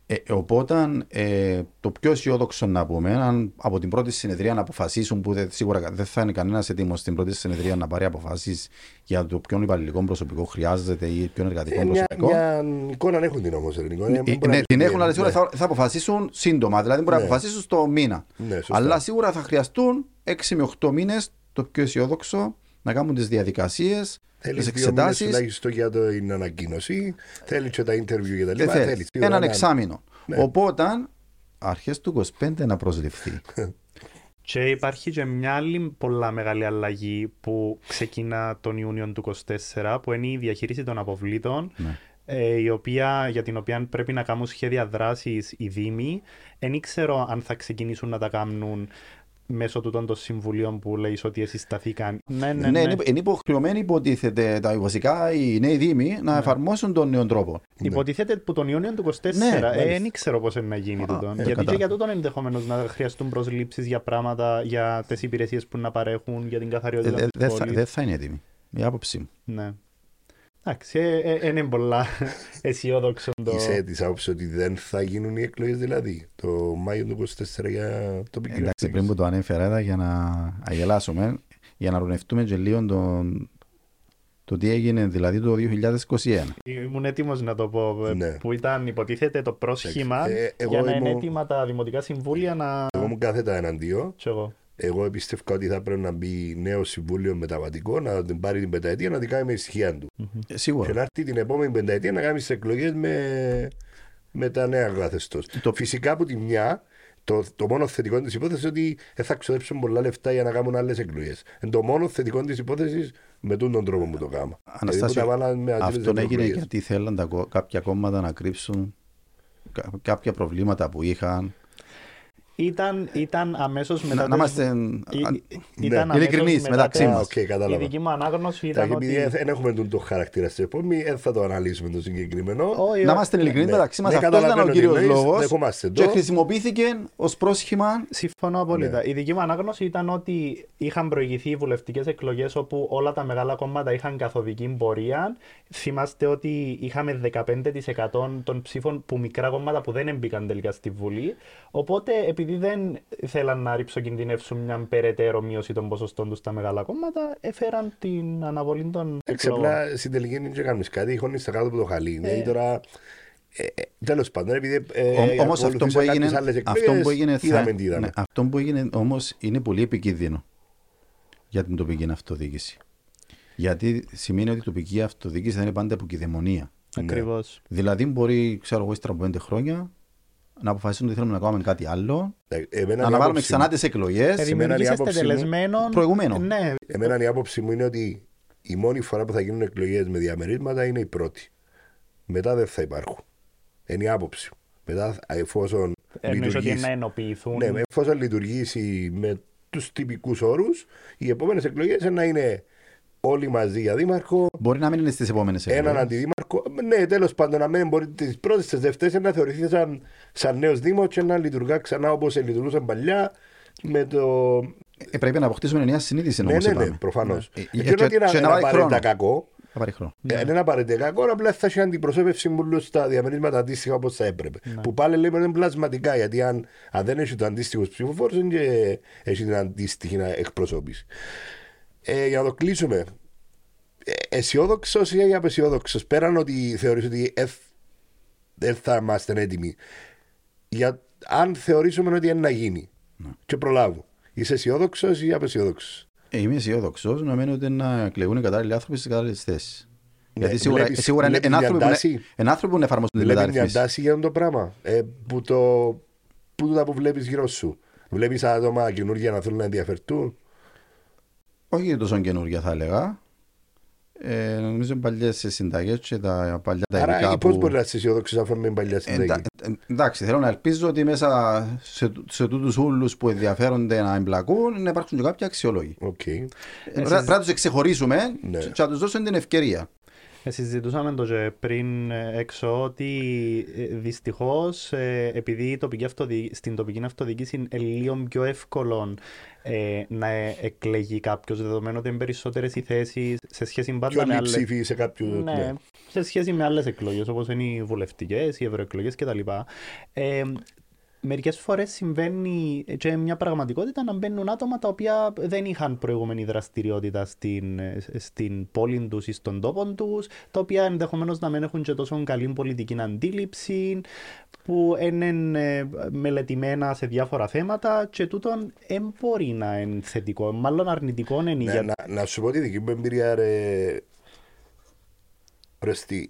Ε, οπότε ε, το πιο αισιόδοξο να πούμε, αν από την πρώτη συνεδρία να αποφασίσουν, που δεν, σίγουρα δεν θα είναι κανένας έτοιμος στην πρώτη συνεδρία να πάρει αποφάσεις για το ποιον υπαλληλικό προσωπικό χρειάζεται ή ποιον εργατικό Ε, μια, προσωπικό. μια εικόνα έχουν την όμως ελληνικό. Ε, ναι, την έχουν, αλλά σίγουρα θα, θα αποφασίσουν σύντομα. Δηλαδή μπορεί να Ναι. αποφασίσουν στο μήνα. Ναι, σωστά. αλλά σίγουρα θα χρειαστούν 6 με 8 μήνες, το πιο αισιόδοξο, να κάνουν τις διαδικασίες, Θέλεις τις δύο μήνες εξετάσεις. τουλάχιστον για την ανακοίνωση. Θέλεις και τα interview και τα Δεν λοιπά. θέλεις. Θέλεις σίγουρα Έναν να- εξάμεινο. Ναι. Οπότε, αρχές του 25 να προσληφθεί. Και υπάρχει και μια άλλη πολλά μεγάλη αλλαγή που ξεκινά τον Ιούνιο του 24 που είναι η διαχείριση των αποβλήτων Ναι. ε, η οποία, για την οποία πρέπει να κάνουν σχέδια δράσης οι Δήμοι. Δεν ξέρω αν θα ξεκινήσουν να τα κάνουν μέσω τούτων των συμβουλίων που λέει ότι εσείς σταθήκαν. Ναι, ναι, Ναι, ναι. είναι, είναι υποχρεωμένοι υποτίθεται τα βασικά οι νέοι δήμοι να εφαρμόσουν τον νέο τρόπο. Υποτίθεται που τον Ιούνιο του 24. Ναι, ε, μάλιστα. δεν ξέρω πώς είναι να γίνει τούτο. ε, Γιατί κατά. και για τούτον ενδεχομένω να χρειαστούν προσλήψεις για πράγματα, για τις υπηρεσίες που να παρέχουν, για την Ε, καθαριότητα δε- της Δεν θα, πόλης. δεν θα είναι έτοιμοι. Η άποψή μου. Ναι. Εντάξει, ε, ε, ε, είναι πολλά αισιόδοξο το. Είσαι της άποψης ότι δεν θα γίνουν οι εκλογές δηλαδή το Μάιο του 24 για το πικρό. Εντάξει, πριν που το ανέφερα ήταν για να αγελάσουμε, για να ρουνευτούμε και λίγο το, το τι έγινε δηλαδή το 2021. Ήμουν έτοιμος να το πω. ε, Ναι. Που ήταν υποτίθεται το πρόσχημα Ε, εγώ για να είναι ήμουν- έτοιμα τα δημοτικά συμβούλια να. Εγώ μου κάθετα εναντίον. Κι εγώ. Εγώ πιστεύω ότι θα πρέπει να μπει νέο συμβούλιο μεταβατικό, να την πάρει την πενταετία, να την κάνει με ησυχία του. Ε, Και σίγουρα. να έρθει την επόμενη πενταετία να κάνει τις εκλογές με, με τα νέα καθεστώ. Το- Φυσικά από τη μια Το, το μόνο θετικό της υπόθεσης είναι ότι δεν θα ξοδέψουν πολλά λεφτά για να κάνουν άλλες εκλογές. Είναι το μόνο θετικό της υπόθεσης με τον τρόπο που το κάνουμε. Αναστάσιο, Δηλαδή, αυτό έγινε γιατί θέλαν τα, κο- κάποια κόμματα να κρύψουν κα- κάποια προβλήματα που είχαν. Ήταν, ήταν αμέσως μετά... Να, να τις- είμαστε Ή- αν- ήταν ναι, αμέσως ειλικρινείς μετά μεταξύ τις- Α, μας. οκ, κατάλαβα. Η δική μου ανάγνωση Εντάξει, ήταν επειδή ότι... δεν έχουμε τον το χαρακτήρα στην επόμενη, δεν θα το αναλύσουμε το συγκεκριμένο. Όχι, Να όχι. είμαστε ειλικρινείς ναι. μεταξύ μας. Ναι, Αυτός ήταν καταλαβαίνω ο τι κύριος εννοείς, λόγος δεχόμαστε και το. χρησιμοποιήθηκε ως πρόσχημα Συμφωνώ απόλυτα. Ναι. Η δική μου ανάγνωση ήταν ότι είχαν προηγηθεί οι βουλευτικές εκλογές όπου όλα τα μεγάλα κόμματα είχαν καθοδική πορεία. Θυμάστε ότι είχαμε 15% των ψήφων που μικρά κόμματα που δεν έμπηκαν τελικά στη Βουλή. Οπότε, επειδή δεν θέλαν να ρίψοκινδυνεύσουν μια περαιτέρω μείωση των ποσοστών τους στα μεγάλα κόμματα, έφεραν την αναβολή των Εντάξει, εκλογών. απλά στην τελική δεν κάνεις κάτι, χώνεις τα κάτω από το χαλί. Ε. Δηλαδή τώρα, ε, ε, τέλος πάντων, επειδή ε, Όμ- Όμως αυτό που ακολουθήσαν έγινε, κάποιες άλλες αυτό εκλογές, που έγινε, θα- είδαμε τι είδαμε. ναι, αυτό που έγινε όμως είναι πολύ επικίνδυνο για την τοπική αυτοδιοίκηση. Γιατί σημαίνει ότι η τοπική αυτοδιοίκηση θα είναι πάντα αποκειδαιμονία. Ακριβώς. Δηλαδή μπορεί, ξέρω εγώ, ύστερα από πέντε χρόνια να αποφασίσουν ότι θέλουμε να κάνουμε κάτι άλλο, Ε, εμένα να η αναβάλουμε άποψη ξανά μου- τις εκλογές. η Δημιουργήσετε άποψη μου- τελεσμένων. Προηγουμένων. Ναι, Εμένα η άποψη μου είναι ότι η μόνη φορά που θα γίνουν εκλογές με διαμερίσματα είναι η πρώτη. Μετά δεν θα υπάρχουν. Είναι η άποψη μου. Μετά, εφόσον εννοείς ότι λειτουργήσει, να ενοποιηθούν. ναι, εφόσον λειτουργήσει με τους τυπικούς όρους, οι επόμενες εκλογές να είναι όλοι μαζί για δήμαρχο, Μπορεί να μην είναι στις επόμενες έναν εκλογές. αντιδήμαρχο. Ναι, τέλος πάντων, να μην μπορεί τις πρώτες, τις δεύτερε να θεωρηθεί σαν, σαν νέος Δήμος και να λειτουργά ξανά όπως λειτουργούσαν παλιά. Με το. Ε, πρέπει να αποκτήσουμε μια συνείδηση Ναι, όμως ναι, ναι, είπαμε. προφανώς. Ε, Δεν ε, είναι και- ότι είναι και να είναι βάλει απαραίτητα χρόνο. κακό. Θα πάρει χρόνο. Ε, Δεν είναι απαραίτητα κακό, απλά θα έχει αντιπροσώπευση μου στα διαμερίσματα αντίστοιχα όπως θα έπρεπε. Ναι. Που πάλι λέμε είναι πλασματικά, γιατί αν, αν δεν έχει το αντίστοιχο ψηφοφόρο, δεν και έχει την αντίστοιχη εκπροσώπηση. Ε, για να το κλείσουμε. Ε, αισιόδοξος ή απεσιόδοξος, πέραν ότι θεωρείς ότι εφ- δεν θα είμαστε έτοιμοι. Για, αν θεωρήσουμε ότι είναι να γίνει Ναι. και προλάβω. Είσαι αισιόδοξος ή απεσιόδοξος; Ε, είμαι αισιόδοξος να μένω ότι να εκλεγούν οι κατάλληλοι άνθρωποι στις κατάλληλες θέσεις. Ναι, Γιατί σίγουρα, βλέπεις- σίγουρα είναι βλέπεις ένα άνθρωποι, μια που είναι- τάση; ένα άνθρωποι που να εφαρμόσουν την Βλέπεις μια μεταρρύθμιση. τάση για αυτό το πράγμα. Ε, που το, που το που βλέπεις γύρω σου. Βλέπεις άτομα καινούργια να θέλουν να ενδιαφερθούν. Όχι τόσο καινούργια θα έλεγα. Ε, νομίζω παλιές συνταγές και τα παλιά τα Άρα, υλικά πώς που... μπορεί να είσαι αισιόδοξος αφού με παλιά Ε, συνταγή; εντα- ε, εντάξει, θέλω να ελπίζω ότι μέσα σε, σε τούτους όλους που ενδιαφέρονται να εμπλακούν να υπάρξουν και κάποια αξιολόγοι. Οκ. Ε, Πρέπει πρέπει να τους ξεχωρίσουμε Ναι. και να τους δώσουν την ευκαιρία. Ε, Συζητούσαμε το και πριν ε, έξω ότι δυστυχώς επειδή η τοπική αυτοδι... στην τοπική αυτοδιοίκηση είναι λίγο πιο εύκολο ε, να ε, εκλεγεί κάποιος δεδομένου ότι είναι περισσότερες οι θέσεις σε σχέση Πιο πάντα με λίγοι άλλε. ψήφοι σε κάποιο. Ναι, ναι. σε σχέση με άλλες εκλογές όπως είναι οι βουλευτικές, οι ευρωεκλογές κτλ. Ε, Μερικές φορές συμβαίνει και μια πραγματικότητα να μπαίνουν άτομα τα οποία δεν είχαν προηγούμενη δραστηριότητα στην, στην πόλη τους ή στον τόπο τους, τα οποία ενδεχομένως να μην έχουν και τόσο καλή πολιτική αντίληψη, που είναι ε, μελετημένα σε διάφορα θέματα και τούτον δεν μπορεί να είναι θετικό, μάλλον αρνητικό είναι Ναι, για να, να σου πω τη δική μου εμπειρία, ρε. ρε στη-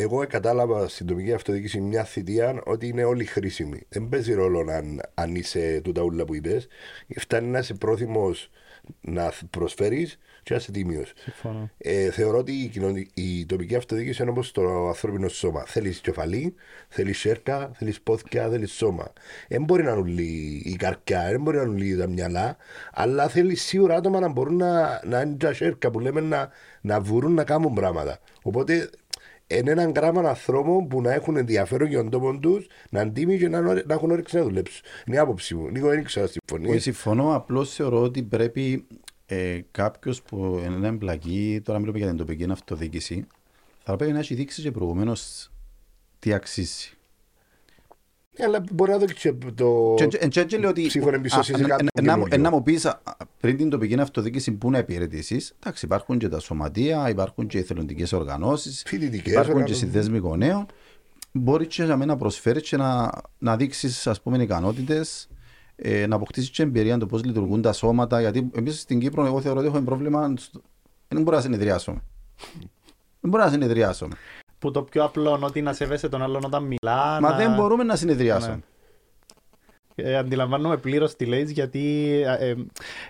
εγώ κατάλαβα στην τοπική αυτοδιοίκηση μια θητεία ότι είναι όλοι χρήσιμοι. Δεν παίζει ρόλο αν, αν είσαι τούτα ούλα που είπε. Φτάνει να είσαι πρόθυμος να προσφέρεις και να είσαι τίμιος. Συμφωνώ. Ε, θεωρώ ότι η, κοινωνι- η τοπική αυτοδιοίκηση είναι όπως το ανθρώπινο σώμα. Θέλεις κεφαλή, θέλεις σέρκα, θέλεις πόθηκια, θέλεις σώμα. Δεν μπορεί να είναι όλοι η καρκιά, δεν μπορεί να είναι όλοι τα μυαλά, αλλά θέλεις σίγουρα άτομα να μπορούν να, να είναι τα σέρκα που λέμε να, να βουρούν να κάνουν πράγματα. Οπότε είναι έναν γράμμα ανθρώπων που να έχουν ενδιαφέρον για τον τόπο τους, να αντίμοι και να, να έχουν όρεξη να δουλέψουν. Είναι η άποψη μου. Νίκο, δεν ξέρω να Όχι, συμφωνεί. συμφωνώ. Απλώς θεωρώ ότι πρέπει ε, κάποιος που είναι εμπλακεί, τώρα μιλούμε για την τοπική αυτοδιοίκηση, θα πρέπει να έχει δείξει και προηγουμένως τι αξίζει. Ε, Αλλά μπορεί να δω και το. Και- και- και- και λέω ότι- ψήφο εμπιστοσύνη α, σε ε, κάποιον ε, να μου- καινούριο. ε, Να μου πεις πριν την τοπική αυτοδιοίκηση που να υπηρετήσεις, εντάξει, υπάρχουν και τα σωματεία, υπάρχουν και οι εθελοντικές οργανώσεις, Φοιτητικές υπάρχουν και οργανώσεις. συνδέσμοι γονέων. Μπορείς και για μένα να προσφέρεις και να, να δείξεις ικανότητες, ε, να αποκτήσεις και εμπειρία το πώς λειτουργούν τα σώματα. Γιατί εμείς στην Κύπρο, εγώ θεωρώ ότι έχουμε πρόβλημα. στο- Δεν μπορούμε να συνεδριάσουμε. Δεν μπορούμε να συνεδριάσουμε. Που το πιο απλό είναι ότι να σέβεσαι τον άλλον όταν μιλά. Μα να... δεν μπορούμε να συνεδριάσουμε. Ναι. Ε, αντιλαμβάνομαι πλήρως τι λέει, γιατί ε, ε,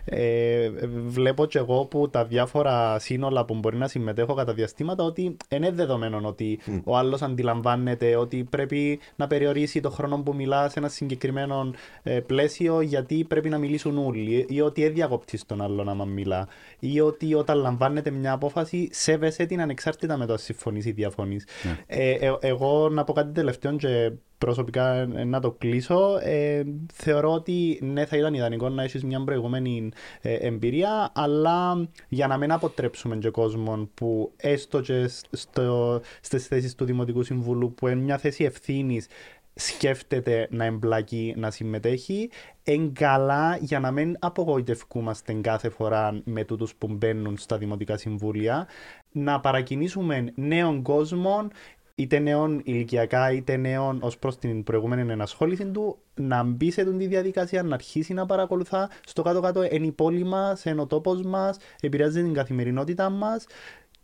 ε, βλέπω και εγώ που τα διάφορα σύνολα που μπορεί να συμμετέχω κατά διαστήματα ότι είναι δεδομένο ότι mm. ο άλλος αντιλαμβάνεται ότι πρέπει να περιορίσει το χρόνο που μιλά σε ένα συγκεκριμένο ε, πλαίσιο γιατί πρέπει να μιλήσουν όλοι ή ότι έδιακοπτεί τον άλλο να μιλά ή ότι όταν λαμβάνεται μια απόφαση σέβεσαι την ανεξάρτητα με το αν συμφωνείς ή διαφωνείς. Mm. Ε, ε, εγώ να πω κάτι τελευταίο και προσωπικά να το κλείσω. Ε, θεωρώ ότι ναι, θα ήταν ιδανικό να έχεις μια προηγούμενη ε, εμπειρία, αλλά για να μην αποτρέψουμε και κόσμο που έστω και στις θέσεις του Δημοτικού Συμβούλου, που είναι μια θέση ευθύνης, σκέφτεται να εμπλακεί, να συμμετέχει, εγκαλά για να μην απογοητευκούμαστε κάθε φορά με τούτους που μπαίνουν στα Δημοτικά Συμβούλια, να παρακινήσουμε νέων κόσμων είτε νέων ηλικιακά είτε νέων ως προς την προηγούμενη ενασχόληση του, να μπει σε τη διαδικασία, να αρχίσει να παρακολουθά. Στο κάτω-κάτω είναι η πόλη μα, είναι ο τόπος μας, επηρεάζει την καθημερινότητά μας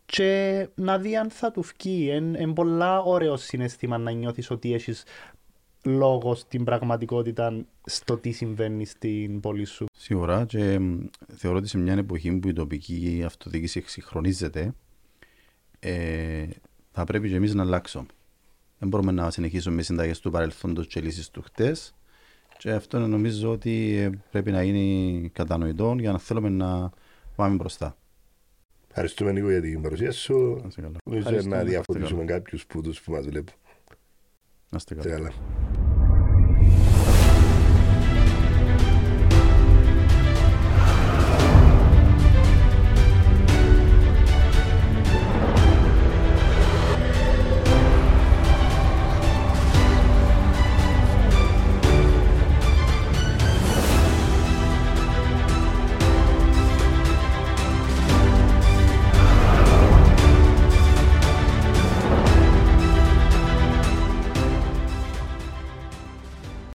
και να δει αν θα του βγει. Είναι πολλά ωραίο συναίσθημα να νιώθεις ότι έχεις λόγος στην πραγματικότητα στο τι συμβαίνει στην πόλη σου. Σίγουρα και θεωρώ ότι σε μια εποχή που η τοπική αυτοδιοίκηση εξυγχρονίζεται ε, θα πρέπει και εμείς να αλλάξουμε. Δεν μπορούμε να συνεχίσουμε με συνταγές του παρελθόντος και λύσεις του χτες. Και αυτό νομίζω ότι ε, πρέπει να γίνει κατανοητό για να θέλουμε να πάμε μπροστά. Ευχαριστούμε Νίκο για την παρουσία σου. Να να διαφωτίσουμε κάποιους πούτου που μας βλέπουν. Να είστε καλά.